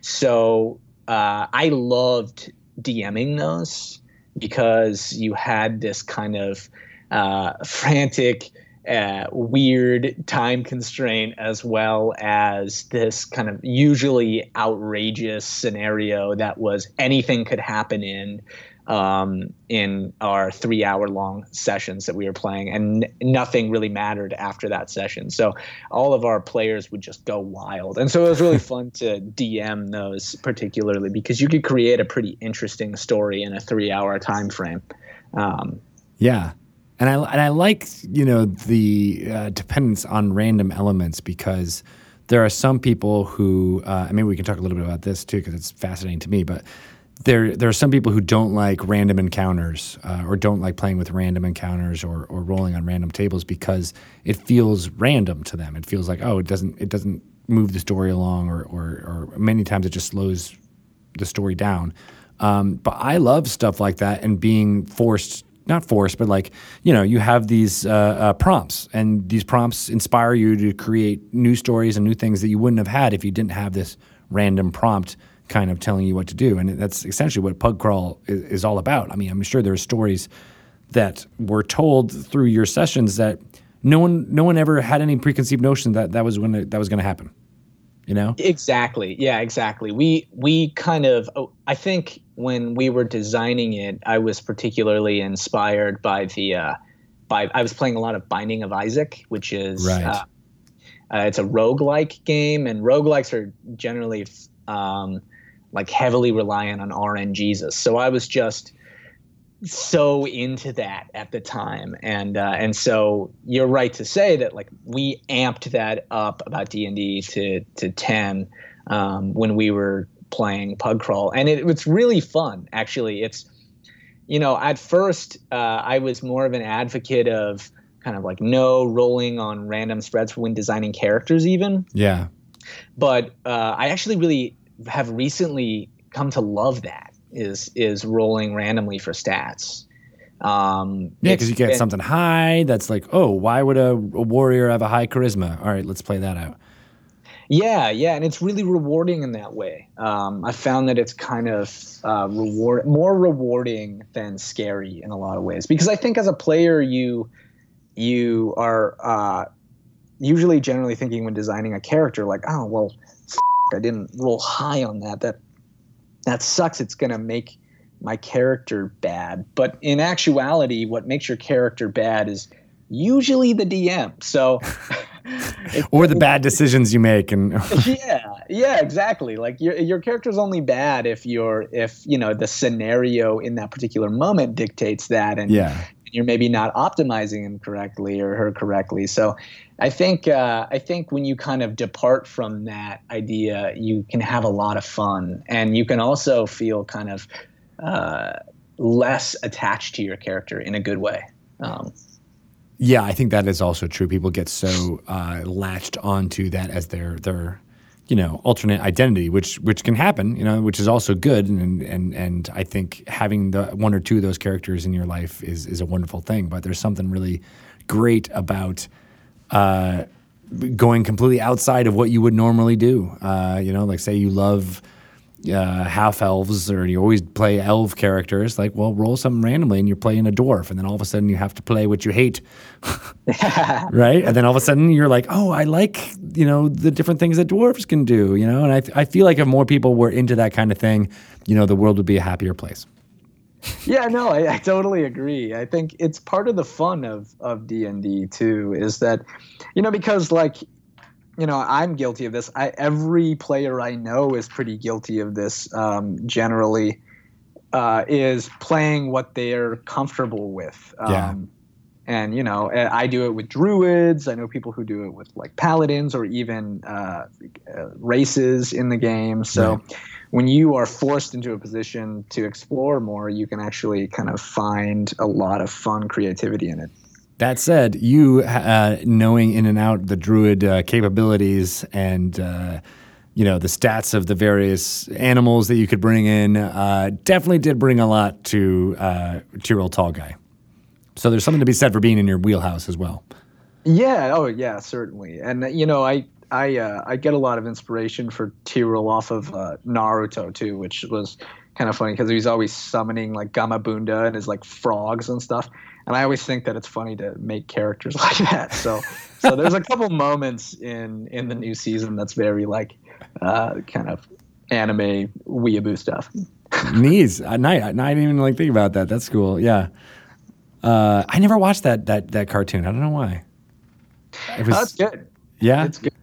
So uh, i loved dming those because you had this kind of uh, frantic uh, weird time constraint as well as this kind of usually outrageous scenario that was anything could happen in um, in our three hour long sessions that we were playing and n- nothing really mattered after that session. So all of our players would just go wild. And so it was really fun to dm those particularly because you could create a pretty interesting story in a three hour time frame. Um, yeah and I and I like you know the uh, dependence on random elements because there are some people who uh, I mean we can talk a little bit about this too because it's fascinating to me, but there there are some people who don't like random encounters uh, or don't like playing with random encounters or or rolling on random tables because it feels random to them. It feels like oh it doesn't it doesn't move the story along or or, or many times it just slows the story down. Um, but I love stuff like that and being forced not forced, but like you know, you have these uh, uh, prompts, and these prompts inspire you to create new stories and new things that you wouldn't have had if you didn't have this random prompt kind of telling you what to do. And that's essentially what Pug Crawl is, is all about. I mean, I'm sure there are stories that were told through your sessions that no one no one ever had any preconceived notion that that was when that was going to happen you know exactly yeah exactly we we kind of oh, i think when we were designing it i was particularly inspired by the uh by i was playing a lot of binding of isaac which is right. uh, uh, it's a rogue-like game and roguelikes are generally um like heavily reliant on rngs so i was just so into that at the time and uh, and so you're right to say that like we amped that up about d&d to to 10 um, when we were playing pug crawl and it, it's really fun actually it's you know at first uh, i was more of an advocate of kind of like no rolling on random spreads when designing characters even yeah but uh, i actually really have recently come to love that is is rolling randomly for stats. Um, yeah, because you get something high that's like, oh, why would a, a, warrior have a high charisma? All right, let's play that out. Yeah, yeah, and it's really rewarding in that way. Um, I found that it's kind of uh, reward more rewarding than scary in a lot of ways because I think as a player you you are uh, usually generally thinking when designing a character like, oh well, f- I didn't roll high on that. That that sucks. It's to make my character bad. But in actuality, what makes your character bad is usually the DM. So, or the bad decisions you make, and yeah, yeah, exactly. Like your your character's only bad if you're if you know the scenario in that particular moment dictates that, and yeah. you're maybe not optimizing him correctly or her correctly. So, I think uh, I think when you kind of depart from that idea, you can have a lot of fun, and you can also feel kind of uh, less attached to your character in a good way. Um, yeah, I think that is also true. People get so uh, latched onto that as their their you know alternate identity, which which can happen, you know, which is also good, and and and I think having the one or two of those characters in your life is is a wonderful thing. But there's something really great about. Uh, going completely outside of what you would normally do. Uh, you know, like say you love uh, half elves or you always play elf characters, like, well, roll something randomly and you're playing a dwarf. And then all of a sudden you have to play what you hate. right. And then all of a sudden you're like, oh, I like, you know, the different things that dwarves can do, you know? And I, I feel like if more people were into that kind of thing, you know, the world would be a happier place. yeah, no, I, I, totally agree. I think it's part of the fun of of D and D too, is that, you know, because like you know, I'm guilty of this. I, every player I know is pretty guilty of this. Um, generally, uh, is playing what they're comfortable with. Um, yeah. And you know, I do it with druids. I know people who do it with like paladins or even uh, uh, races in the game. So, yeah. when you are forced into a position to explore more, you can actually kind of find a lot of fun creativity in it. That said, you uh, knowing in and out the druid uh, capabilities and uh, you know the stats of the various animals that you could bring in uh, definitely did bring a lot to uh, Tyrell Tall Guy. So there's something to be said for being in your wheelhouse as well. Yeah. Oh, yeah. Certainly. And you know, I I uh, I get a lot of inspiration for Tyrell off of Naruto too, which was kind of funny because he's always summoning like Gamabunta and his like frogs and stuff and I always think that it's funny to make characters like that. So, so there's a couple moments in in the new season that's very like uh, kind of anime weeaboo stuff. Knees, I, I didn't even like think about that. That's cool. Yeah, uh, I never watched that that that cartoon. I don't know why. It was, that's good. Yeah, it's good.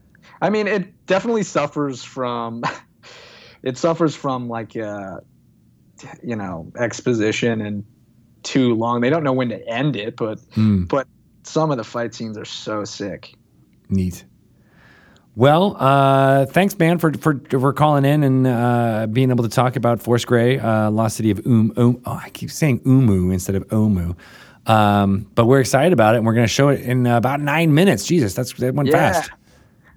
I mean, it definitely suffers from. it suffers from like uh, you know exposition and too long. They don't know when to end it, but mm. but some of the fight scenes are so sick. Neat. Well, uh, thanks, man, for, for for calling in and uh, being able to talk about Force Grey, uh, Lost City of Um. um oh, I keep saying Umu instead of Omu. Um, but we're excited about it, and we're going to show it in about nine minutes. Jesus, that's that went yeah. fast.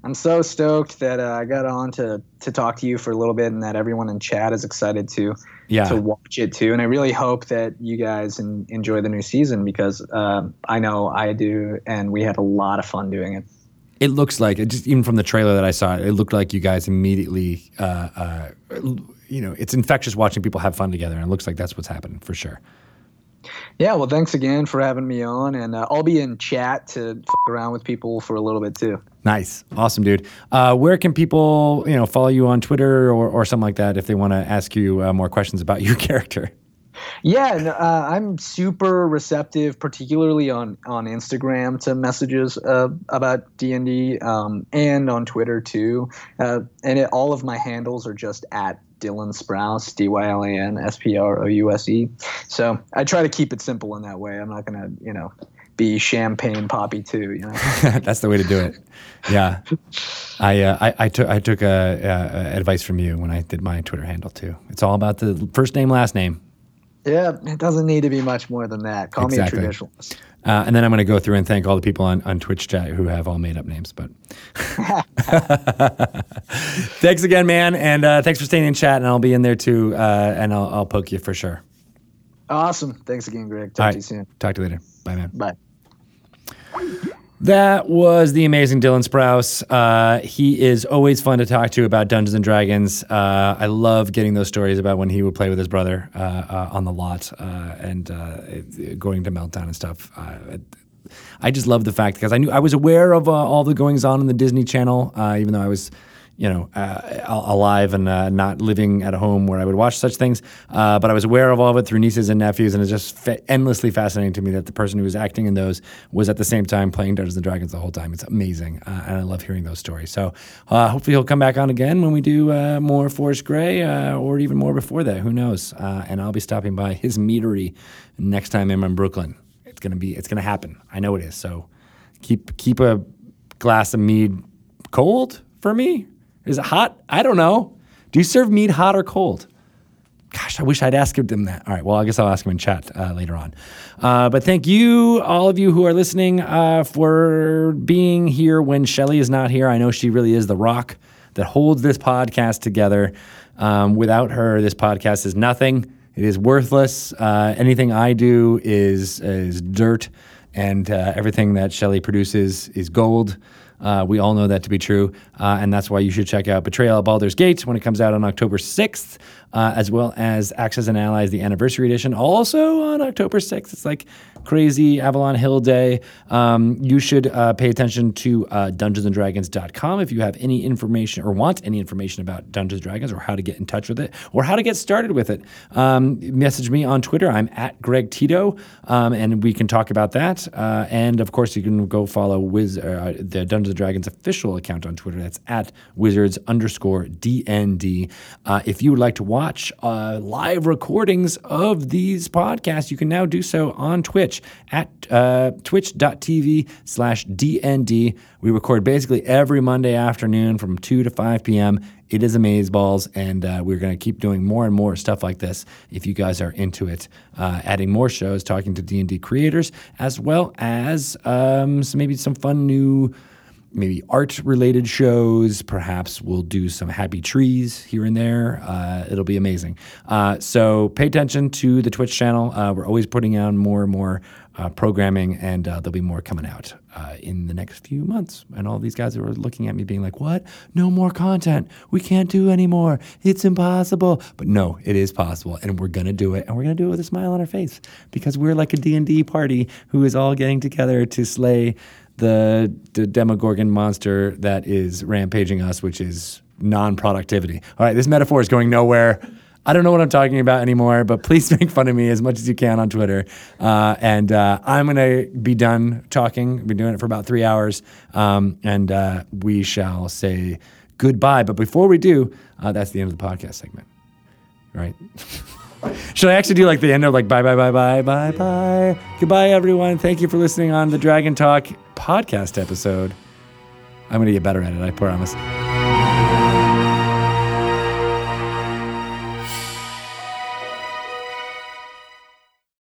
I'm so stoked that uh, I got on to to talk to you for a little bit, and that everyone in chat is excited to yeah. to watch it too. And I really hope that you guys in, enjoy the new season because um, I know I do, and we had a lot of fun doing it. It looks like it just even from the trailer that I saw, it looked like you guys immediately. Uh, uh, you know, it's infectious watching people have fun together, and it looks like that's what's happening for sure. Yeah, well, thanks again for having me on, and uh, I'll be in chat to f- around with people for a little bit too. Nice, awesome, dude. Uh, where can people, you know, follow you on Twitter or, or something like that if they want to ask you uh, more questions about your character? Yeah, no, uh, I'm super receptive, particularly on on Instagram to messages uh, about D and D, um, and on Twitter too. Uh, and it, all of my handles are just at Dylan Sprouse, D Y L A N S P R O U S E. So I try to keep it simple in that way. I'm not gonna, you know, be champagne poppy too. You know, that's the way to do it. Yeah, I uh, I, I took I took uh, uh, advice from you when I did my Twitter handle too. It's all about the first name, last name. Yeah, it doesn't need to be much more than that. Call exactly. me a traditionalist. Uh, and then I'm going to go through and thank all the people on, on Twitch chat who have all made up names. But thanks again, man, and uh, thanks for staying in chat. And I'll be in there too, uh, and I'll, I'll poke you for sure. Awesome. Thanks again, Greg. Talk to you soon. Talk to you later. Bye, man. Bye. That was the amazing Dylan Sprouse. Uh, he is always fun to talk to about Dungeons and Dragons. Uh, I love getting those stories about when he would play with his brother uh, uh on the lot uh, and uh, going to Meltdown and stuff. I just love the fact because I knew I was aware of all the goings on in the Disney Channel, even though I was you know, uh, alive and uh, not living at a home where I would watch such things. Uh, but I was aware of all of it through nieces and nephews, and it's just fa- endlessly fascinating to me that the person who was acting in those was at the same time playing Dungeons and Dragons the whole time. It's amazing, uh, and I love hearing those stories. So uh, hopefully he'll come back on again when we do uh, more Force Grey, or even more before that. Who knows? and I'll be stopping by his meadery next time I'm in Brooklyn. It's gonna be. It's gonna happen. I know it is. So keep keep a glass of mead cold for me is it hot? I don't know. Do you serve meat hot or cold? Gosh, I wish I'd asked him that. All right, well, I guess I'll ask him in chat uh, later on. Uh, but thank you, all of you who are listening, uh, for being here when Shelly is not here. I know she really is the rock that holds this podcast together. Um, without her, this podcast is nothing. It is worthless. Uh, anything I do is is dirt, and uh, everything that Shelly produces is gold. Uh, we all know that to be true, uh, and that's why you should check out Betrayal at Baldur's Gate when it comes out on October 6th, uh, as well as Axis and Allies, the Anniversary Edition, also on October 6th. It's like crazy Avalon Hill Day. Um, you should uh, pay attention to uh, DungeonsandDragons.com if you have any information or want any information about Dungeons and Dragons or how to get in touch with it or how to get started with it. Um, message me on Twitter. I'm at Greg Tito, um, and we can talk about that. Uh, and of course, you can go follow Wiz, uh, the Dungeons and Dragons official account on Twitter. That's at Wizards underscore DND. Uh, if you would like to watch uh, live recordings of these podcasts, you can now do so on Twitch at uh, twitch.tv slash DND. We record basically every Monday afternoon from 2 to 5 p.m. It is Amazeballs, and uh, we're going to keep doing more and more stuff like this if you guys are into it. Uh, adding more shows, talking to D&D creators, as well as um, maybe some fun new maybe art related shows. Perhaps we'll do some happy trees here and there. Uh, it'll be amazing. Uh, so pay attention to the Twitch channel. Uh, we're always putting out more and more uh, programming, and uh, there'll be more coming out uh, in the next few months. And all these guys are looking at me being like, What? No more content. We can't do anymore. It's impossible. But no, it is possible. And we're going to do it. And we're going to do it with a smile on our face because we're like a D&D party who is all getting together to slay the, the Demogorgon monster that is rampaging us, which is non productivity. All right, this metaphor is going nowhere. I don't know what I'm talking about anymore, but please make fun of me as much as you can on Twitter. Uh, and uh, I'm going to be done talking. I've been doing it for about three hours. Um, and uh, we shall say goodbye. But before we do, uh, that's the end of the podcast segment. Right? Should I actually do like the end of like bye bye bye bye bye bye goodbye everyone thank you for listening on the Dragon Talk podcast episode. I'm gonna get better at it I promise.